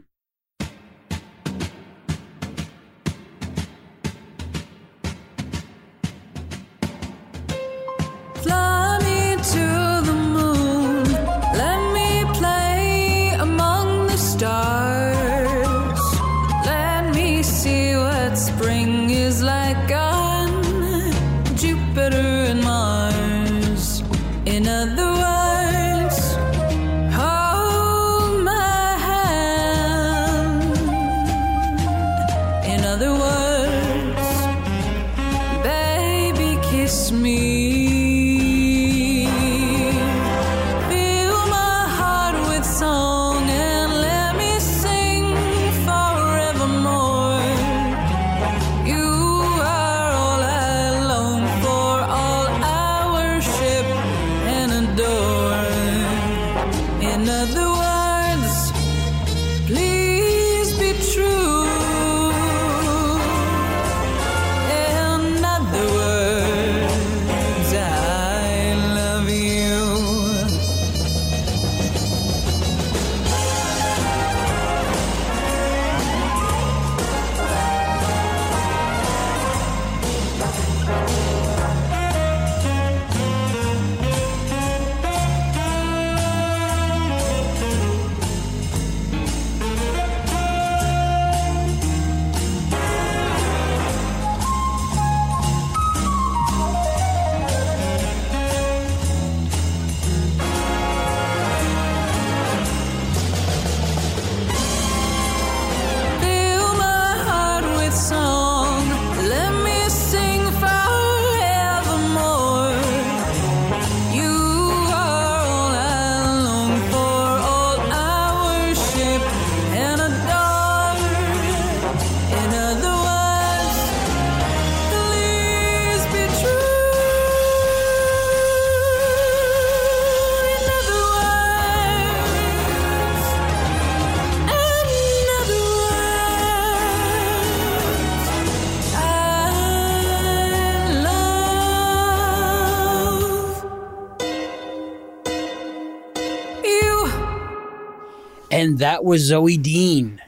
That was zoe dean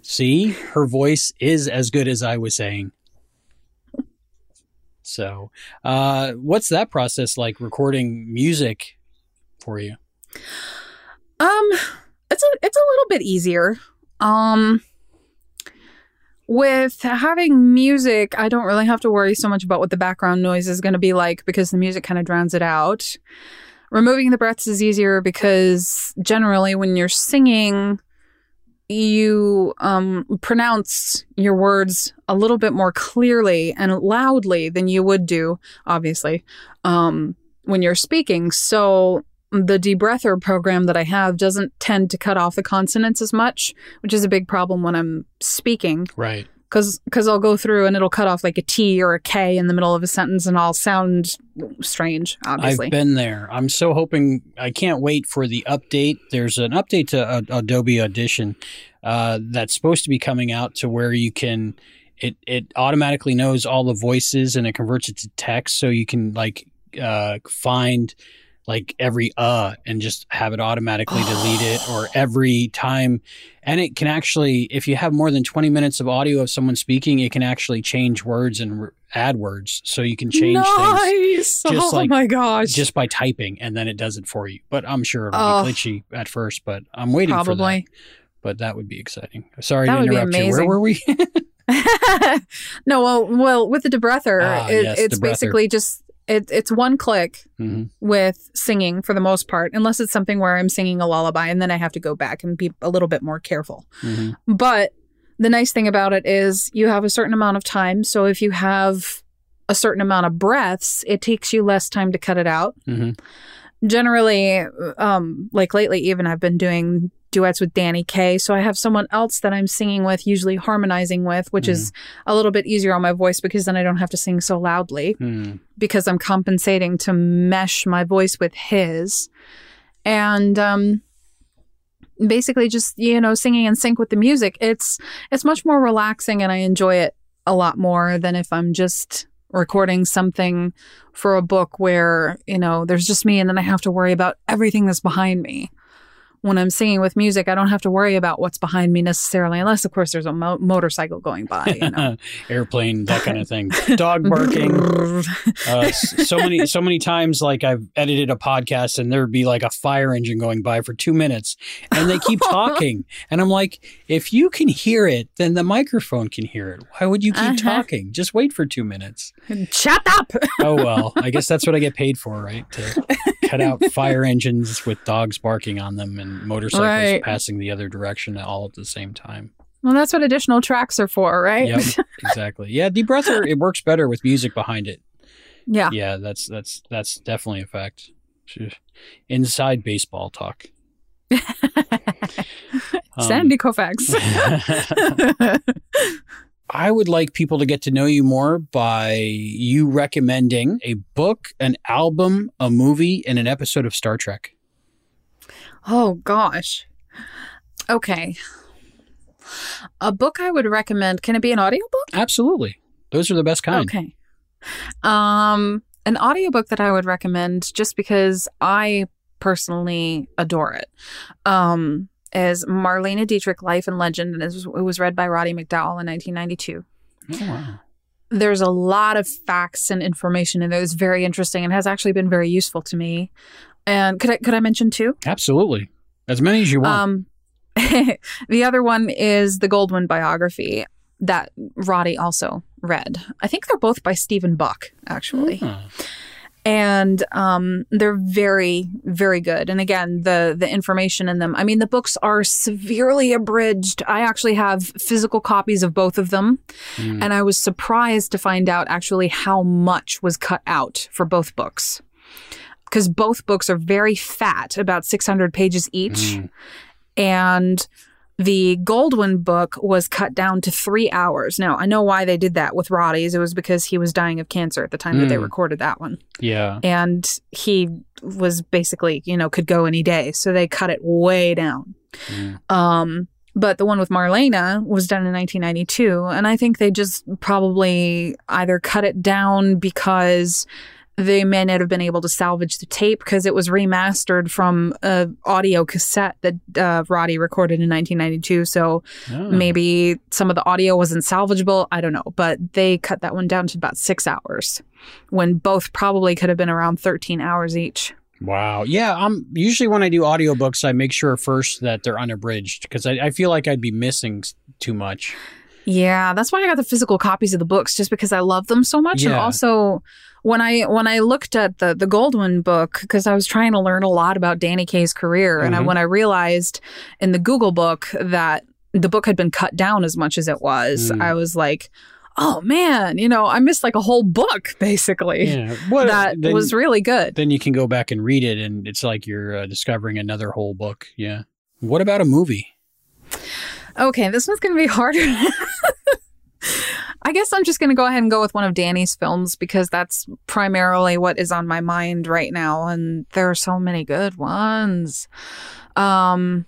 see her voice is as good as i was saying *laughs* so uh what's that process like recording music for you Um, it's a it's a little bit easier. Um, with having music, I don't really have to worry so much about what the background noise is going to be like because the music kind of drowns it out. Removing the breaths is easier because generally when you're singing, you um, pronounce your words a little bit more clearly and loudly than you would do, obviously, um, when you're speaking. So the debreather program that I have doesn't tend to cut off the consonants as much, which is a big problem when I'm speaking. Right. Because cause I'll go through and it'll cut off like a T or a K in the middle of a sentence and I'll sound strange, obviously. I've been there. I'm so hoping. I can't wait for the update. There's an update to uh, Adobe Audition uh, that's supposed to be coming out to where you can. It it automatically knows all the voices and it converts it to text, so you can like uh, find like every uh and just have it automatically delete it or *gasps* every time. And it can actually if you have more than 20 minutes of audio of someone speaking it can actually change words and r- add words. So you can change things just oh like- my gosh. just by typing and then it does it for you. But i'm sure it'll Oh. be glitchy at first but i'm waiting for that. Probably. but that would be exciting. Sorry That to interrupt you. Where were we? *laughs* *laughs* No, well, well, with the debreather, Ah, it, yes, it's debreather. basically just it, it's one click Mhm. with singing for the most part, unless it's something where I'm singing a lullaby, and then I have to go back and be a little bit more careful. Mhm. But the nice thing about it is you have a certain amount of time. So if you have a certain amount of breaths, it takes you less time to cut it out. Mhm. Generally, um, like lately, even I've been doing duets with Danny Kaye. So I have someone else that I'm singing with, usually harmonizing with, which is a little bit easier on my voice because then I don't have to sing so loudly Hmm. because I'm compensating to mesh my voice with his. And um basically just, you know, singing in sync with the music. It's it's much more relaxing and I enjoy it a lot more than if I'm just recording something for a book where, you know, there's just me and then I have to worry about everything that's behind me. When I'm singing with music, I don't have to worry about what's behind me necessarily, unless, of course, there's a mo- motorcycle going by. You know, *laughs* airplane that kind of thing. *laughs* Dog barking. *laughs* Uh, so many so many times like i've edited a podcast and there'd be like a fire engine going by for two minutes and they keep talking. And i'm like if you can hear it then the microphone can hear it. Why would you keep Uh-huh. talking? Just wait for two minutes. And shut up. oh well. I guess that's what i get paid for right to cut out *laughs* fire engines with dogs barking on them and motorcycles Right. passing the other direction all at the same time Well, that's what additional tracks are for, right? yep *laughs* exactly yeah debreather it works better with music behind it yeah. yeah, that's that's that's definitely a fact. Inside baseball talk. Um, *laughs* Sandy Koufax. I would like people to get to know you more by you recommending a book, an album, a movie, and an episode of Star Trek. oh gosh. Okay. A book I would recommend. Can it be an audiobook? Absolutely. Those are the best kind. Okay. Um an audiobook that I would recommend just because I personally adore it. Um is Marlene Dietrich Life and Legend and it was, read by Roddy McDowall in 1992. Oh, wow. there's a lot of facts and information in there that's very interesting and has actually been very useful to me. And could I could I mention two? Absolutely. As many as you want. Um, *laughs* the other one is the Goldwyn biography that Roddy also read. I think they're both by Steven Bach, actually, Huh. And um, they're very very good. And again, the the information in them. I mean, the books are severely abridged. I actually have physical copies of both of them. Mm. And I was surprised to find out actually how much was cut out for both books. Because both books are very fat, about 600 pages each. Mm. And the Goldwyn book was cut down to three hours. Now, I know why they did that with Roddy's. It was because he was dying of cancer at the time that they Mm. recorded that one. Yeah. And he was basically, you know, could go any day. So they cut it way down. Mm. Um, but the one with Marlene was done in 1992, and I think they just probably either cut it down because they may not have been able to salvage the tape because it was remastered from a audio cassette that uh, Roddy recorded in 1992. So Oh. maybe some of the audio wasn't salvageable. I don't know, but they cut that one down to about six hours, when both probably could have been around 13 hours each. Wow. Yeah. I'm usually when I do audiobooks, I make sure first that they're unabridged because I, I feel like I'd be missing too much. Yeah, that's why I got the physical copies of the books, just because I love them so much. And also, when I when I looked at the the Goldwyn book, because I was trying to learn a lot about Danny Kaye's career, and I, Mhm. when I realized in the Google book that the book had been cut down as much as it was, Mm. I was like, oh man, you know, I missed like a whole book *laughs* basically. Yeah. What That then, was really good. then you can go back and read it, and it's like you're uh, discovering another whole book. Yeah. What about a movie? Okay, this one's going to be harder. *laughs* I guess I'm just going to go ahead and go with one of Danny's films because that's primarily what is on my mind right now and there are so many good ones. Um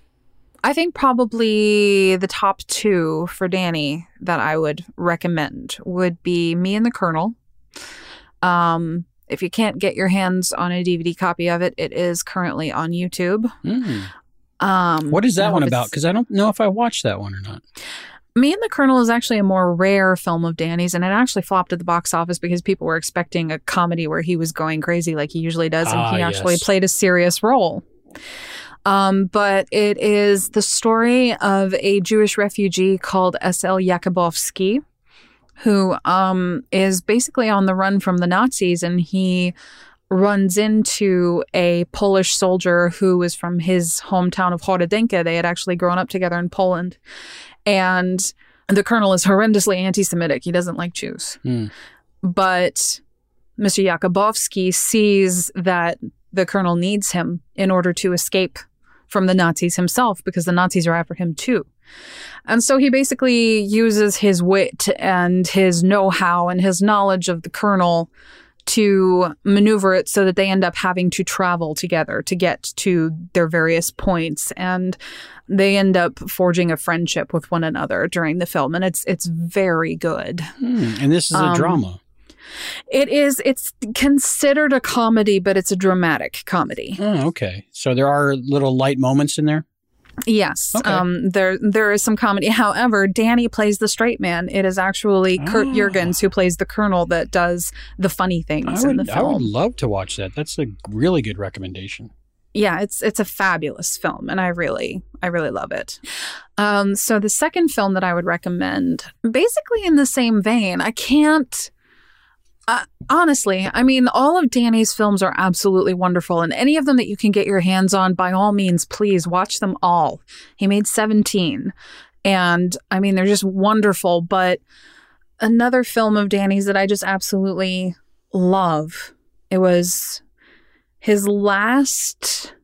I think probably the top 2 for Danny that I would recommend would be Me and the Colonel. Um if you can't get your hands on a DVD copy of it, it is currently on YouTube. Hmm. Um What is that one about? Because I don't know if I watched that one or not. Me and the Colonel is actually a more rare film of Danny's, and it actually flopped at the box office because people were expecting a comedy where he was going crazy like he usually does, and Ah, he actually yes. played a serious role. Um, but it is the story of a Jewish refugee called S.L. Jacobowsky, who um, is basically on the run from the Nazis, and he runs into a Polish soldier who is from his hometown of Horodynka. They had actually grown up together in Poland. And the colonel is horrendously anti Semitic. He doesn't like Jews. Hmm. But Mr. Jacobowsky sees that the colonel needs him in order to escape from the Nazis himself because the Nazis are after him too. And so he basically uses his wit and his know how and his knowledge of the colonel to maneuver it so that they end up having to travel together to get to their various points and they end up forging a friendship with one another during the film and it's it's very good Hmm. And this is a Um, drama. it is it's considered a comedy but it's a dramatic comedy Oh, okay. So there are little light moments in there. Yes Okay. um there there is some comedy however danny plays the straight man it is actually kurt Ah. jurgens who plays the colonel that does the funny things I in would, the I would love to watch that. That's a really good recommendation. yeah it's it's a fabulous film and i really i really love it um so the second film that i would recommend basically in the same vein i can't uh, honestly i mean all of danny's films are absolutely wonderful and any of them that you can get your hands on by all means please watch them all he made 17 and i mean they're just wonderful but another film of danny's that i just absolutely love it was his last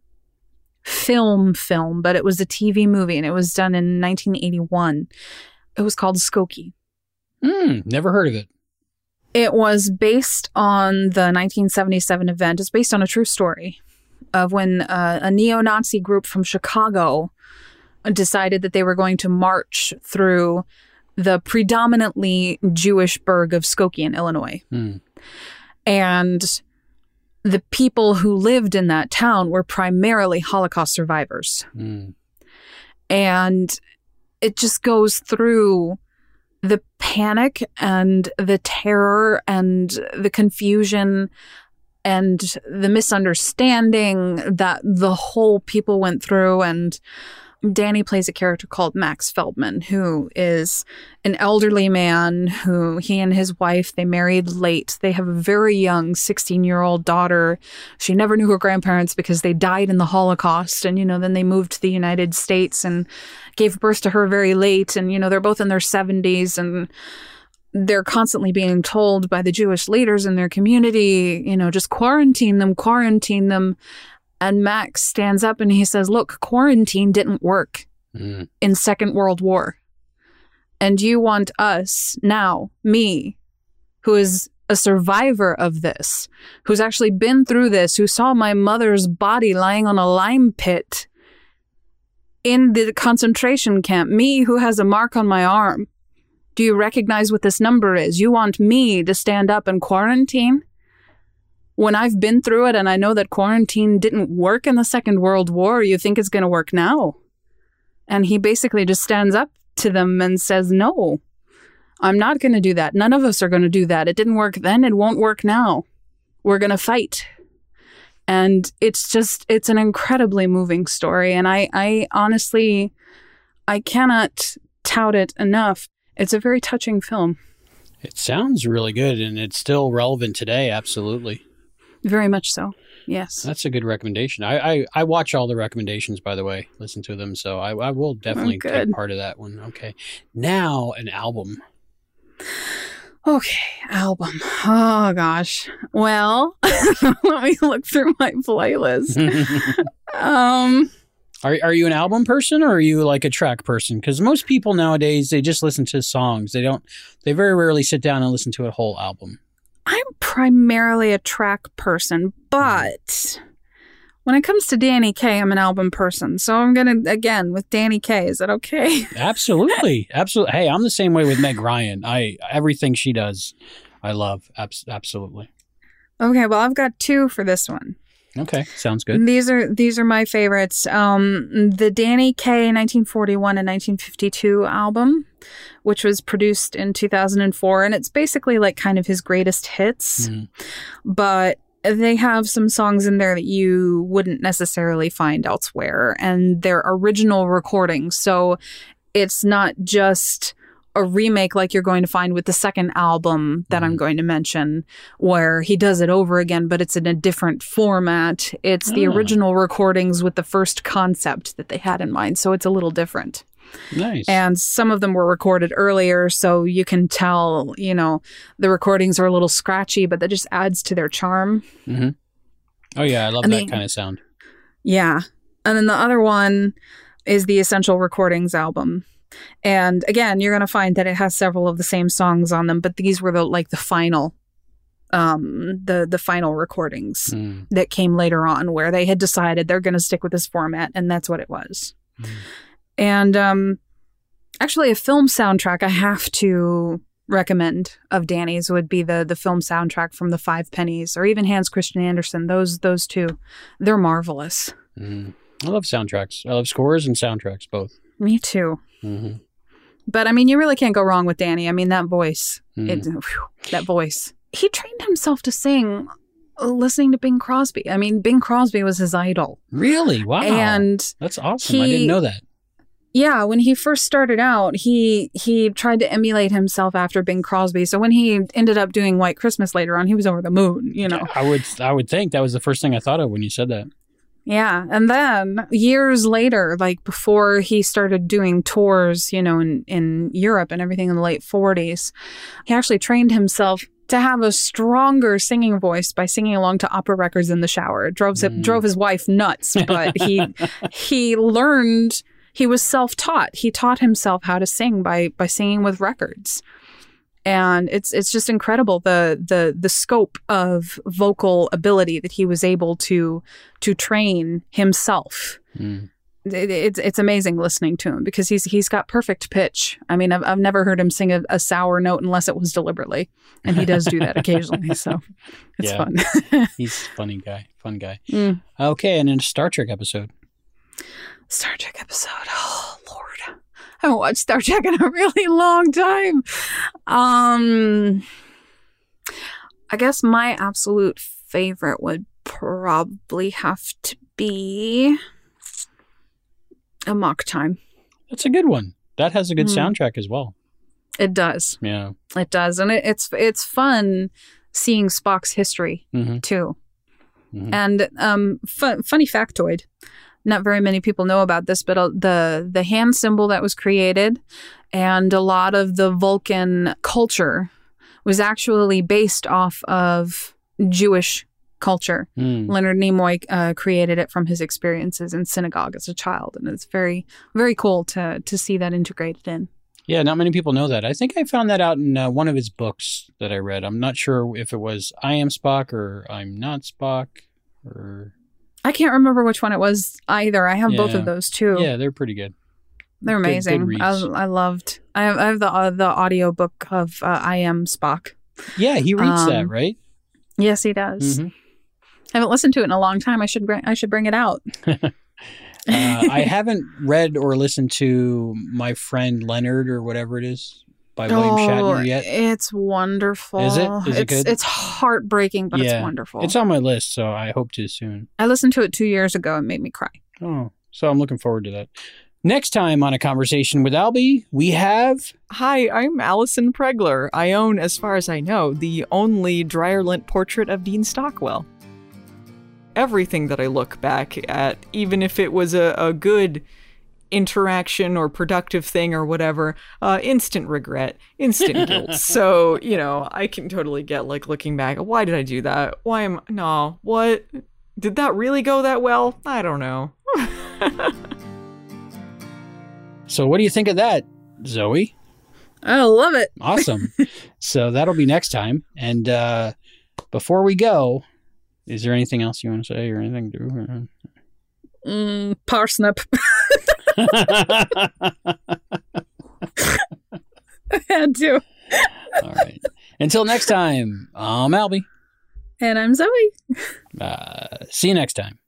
film film, but it was a TV movie and it was done in 1981. It was called Skokie. Hmm. Never heard of it. It was based on the 1977 event. It's based on a true story of when uh, a neo Nazi group from Chicago decided that they were going to march through the predominantly Jewish burg of Skokie in Illinois. Hmm. And the people who lived in that town were primarily Holocaust survivors. Hmm. and it just goes through the panic and the terror and the confusion and the misunderstanding that the whole people went through and Danny plays a character called Max Feldman who is an elderly man who he and his wife they married late they have a very young 16-year-old daughter she never knew her grandparents because they died in the Holocaust and you know then they moved to the United States and gave birth to her very late and you know they're both in their 70s and they're constantly being told by the Jewish leaders in their community, you know, just quarantine them, quarantine them. And Max stands up and he says, Look, quarantine didn't work Hmm. in Second World War. And you want us now, me, who is a survivor of this, who's actually been through this, who saw my mother's body lying on a lime pit in the concentration camp, me who has a mark on my arm. Do you recognize what this number is? You want me to stand up and quarantine? When I've been through it and I know that quarantine didn't work in the Second World War, you think it's going to work now? And he basically just stands up to them and says, No, I'm not going to do that. None of us are going to do that. It didn't work then. It won't work now. We're going to fight. And it's just, it's an incredibly moving story. And I, I honestly, I cannot tout it enough. It's a very touching film. It sounds really good, and it's still relevant today. Absolutely. Very much so. Yes. That's a good recommendation. I, I, I watch all the recommendations, by the way, listen to them. So I, I will definitely good. take part of that one. Okay. Now, an album. Okay, album. Oh gosh. Well, *laughs* let me look through my playlist. *laughs* um, Are are you an album person or are you like a track person? Because most people nowadays they just listen to songs. They don't. They very rarely sit down and listen to a whole album. I'm primarily a track person, but when it comes to Danny Kaye, I'm an album person. So I'm gonna again with Danny Kaye. Is that okay? *laughs* Absolutely, absolutely. Hey, I'm the same way with Meg Ryan. I everything she does, I love. Abs- absolutely. Okay, well I've got two for this one. Okay, sounds good. These are these are my favorites. Um, the Danny Kaye 1941 and 1952 album, which was produced in 2004, and it's basically like kind of his greatest hits. Mhm. But they have some songs in there that you wouldn't necessarily find elsewhere, and they're original recordings. So it's not just a remake like you're going to find with the second album that I'm Mhm. going to mention, where he does it over again, but it's in a different format. It's the Ah. original recordings with the first concept that they had in mind. So it's a little different. Nice. And some of them were recorded earlier, so you can tell, you know, the recordings are a little scratchy, but that just adds to their charm. oh yeah, I love and that the- kind of sound. Yeah. And then the other one is the Essential Recordings album. And again, you're going to find that it has several of the same songs on them, but these were the like the final um the the final recordings Mm. that came later on where they had decided they're going to stick with this format and that's what it was. Mm. And um actually a film soundtrack I have to recommend of Danny's would be the the film soundtrack from the Five Pennies or even Hans Christian Andersen. Those those two, they're marvelous. Mm. I love soundtracks. I love scores and soundtracks both. Me too. hmm But I mean, you really can't go wrong with Danny. I mean, that voice, Mm. it, whew, that voice. He trained himself to sing uh, listening to Bing Crosby. I mean, Bing Crosby was his idol. Really? Wow. And that's awesome. I didn't know that. Yeah, when he first started out, he he tried to emulate himself after Bing Crosby. So when he ended up doing White Christmas later on, he was over the moon, you know. I would I would think that was the first thing I thought of when you said that. Yeah. And then years later, like before he started doing tours, you know, in, in Europe and everything in the late 40s, he actually trained himself to have a stronger singing voice by singing along to opera records in the shower. It drove, Mm. drove his wife nuts, but he *laughs* he learned he was self-taught. He taught himself how to sing by by singing with records. And it's it's just incredible the the the scope of vocal ability that he was able to to train himself. Mm. It, it's it's amazing listening to him because he's he's got perfect pitch. I mean, I've I've never heard him sing a, a sour note unless it was deliberately, and he does do that *laughs* occasionally. So it's Yeah. fun. *laughs* He's a funny guy. Fun guy. Mm. Okay, and in a Star Trek episode. Star Trek episode. Oh Lord, I haven't watched Star Trek in a really long time. Um, I guess my absolute favorite would probably have to be Amok Time. That's a good one. That has a good Mm. soundtrack as well. It does. Yeah. It does, and it, it's it's fun seeing Spock's history hmm too. Mhm. And um, fu- funny factoid: not very many people know about this, but uh, the the hand symbol that was created, and a lot of the Vulcan culture was actually based off of Jewish culture. Mm. Leonard Nimoy uh, created it from his experiences in synagogue as a child, and it's very very cool to to see that integrated in. Yeah, not many people know that. I think I found that out in uh, one of his books that I read. I'm not sure if it was I Am Spock or I'm Not Spock or. I can't remember which one it was either. I have both of those too. Yeah, they're pretty good. They're Good- good amazing. I. I loved. I have, I have the uh, the audio book of uh, I Am Spock. Yeah, he reads that, Um, right? Yes, he does. Mhm. I haven't listened to it in a long time. I should bring I should bring it out. *laughs* Uh, I haven't read or listened to My Friend Leonard or whatever it is by William Shatner oh, yet. Oh, It's wonderful. Is it? Is it it's, good? It's heartbreaking, but Yeah. it's wonderful. It's on my list, so I hope to soon. I listened to it two years ago and made me cry. Oh, so I'm looking forward to that. Next time on a conversation with Albie, we have Hi, I'm Allison Pregler. I own, as far as I know, the only dryer lint portrait of Dean Stockwell. Everything that I look back at, even if it was a, a good interaction or productive thing or whatever, uh, instant regret, instant guilt. *laughs* So, you know, I can totally get like looking back, why did I do that? Why am I no, what did that really go that well? I don't know. So, what do you think of that, Zoe? I love it. Awesome. *laughs* so, that'll be next time. And uh, before we go, is there anything else you want to say or anything to do? Mm, parsnip. *laughs* *laughs* I had to. All right. Until next time, I'm Albie. And I'm Zoe. Uh, see you next time.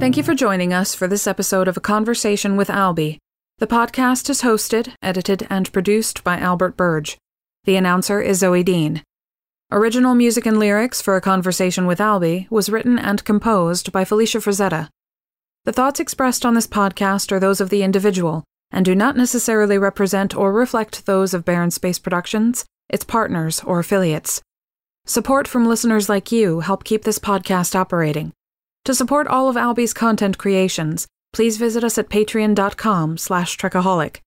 Thank you for joining us for this episode of A Conversation with Albie. The podcast is hosted, edited, and produced by Albert Burge. The announcer is Zoe Dean. Original music and lyrics for A Conversation with Albie was written and composed by Felicia Frazetta. The thoughts expressed on this podcast are those of the individual and do not necessarily represent or reflect those of Barren Space Productions, its partners, or affiliates. Support from listeners like you help keep this podcast operating. To support all of Albie's content creations, please visit us at patreon.com slash trekaholic.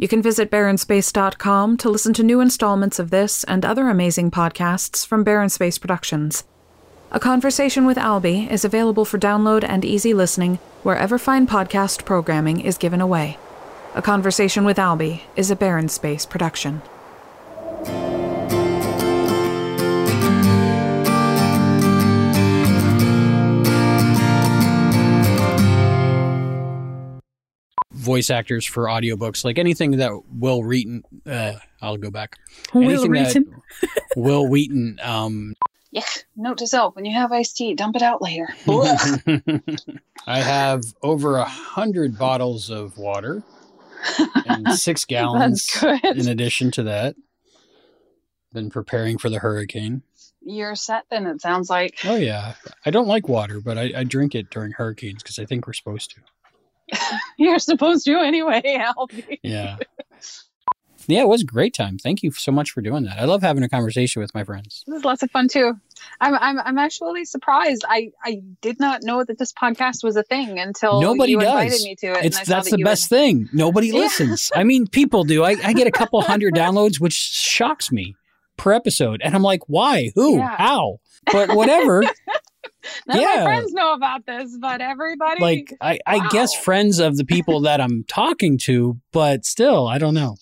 You can visit barrenspace.com to listen to new installments of this and other amazing podcasts from Barren Space Productions. A Conversation with Albie is available for download and easy listening wherever fine podcast programming is given away. A Conversation with Albie is a Barren Space production. Voice actors for audiobooks, like anything that Wil Wheaton, uh, I'll go back. Wil Wheaton? *laughs* Wil Wheaton, um, Yeah. Note to self: when you have iced tea, dump it out later. *laughs* I have over a hundred bottles of water and *laughs* six gallons in addition to that. Been preparing for the hurricane. You're set then. It sounds like. Oh yeah, I don't like water, but I, I drink it during hurricanes because I think we're supposed to. *laughs* You're supposed to anyway, *laughs* Albie. Yeah. Yeah, it was a great time. Thank you so much for doing that. I love having a conversation with my friends. This is lots of fun too. I'm I'm I'm actually surprised. I I did not know that this podcast was a thing until Nobody you does. invited me to it. and It's that's that the best had- thing. Nobody Yeah. listens. I mean, people do. I, I get a couple hundred *laughs* downloads, which shocks me per episode, and I'm like, why? Who? Yeah. How? But whatever. *laughs* None of my friends know about this, but everybody. like I, I guess friends of the people that I'm talking to, but still, I don't know.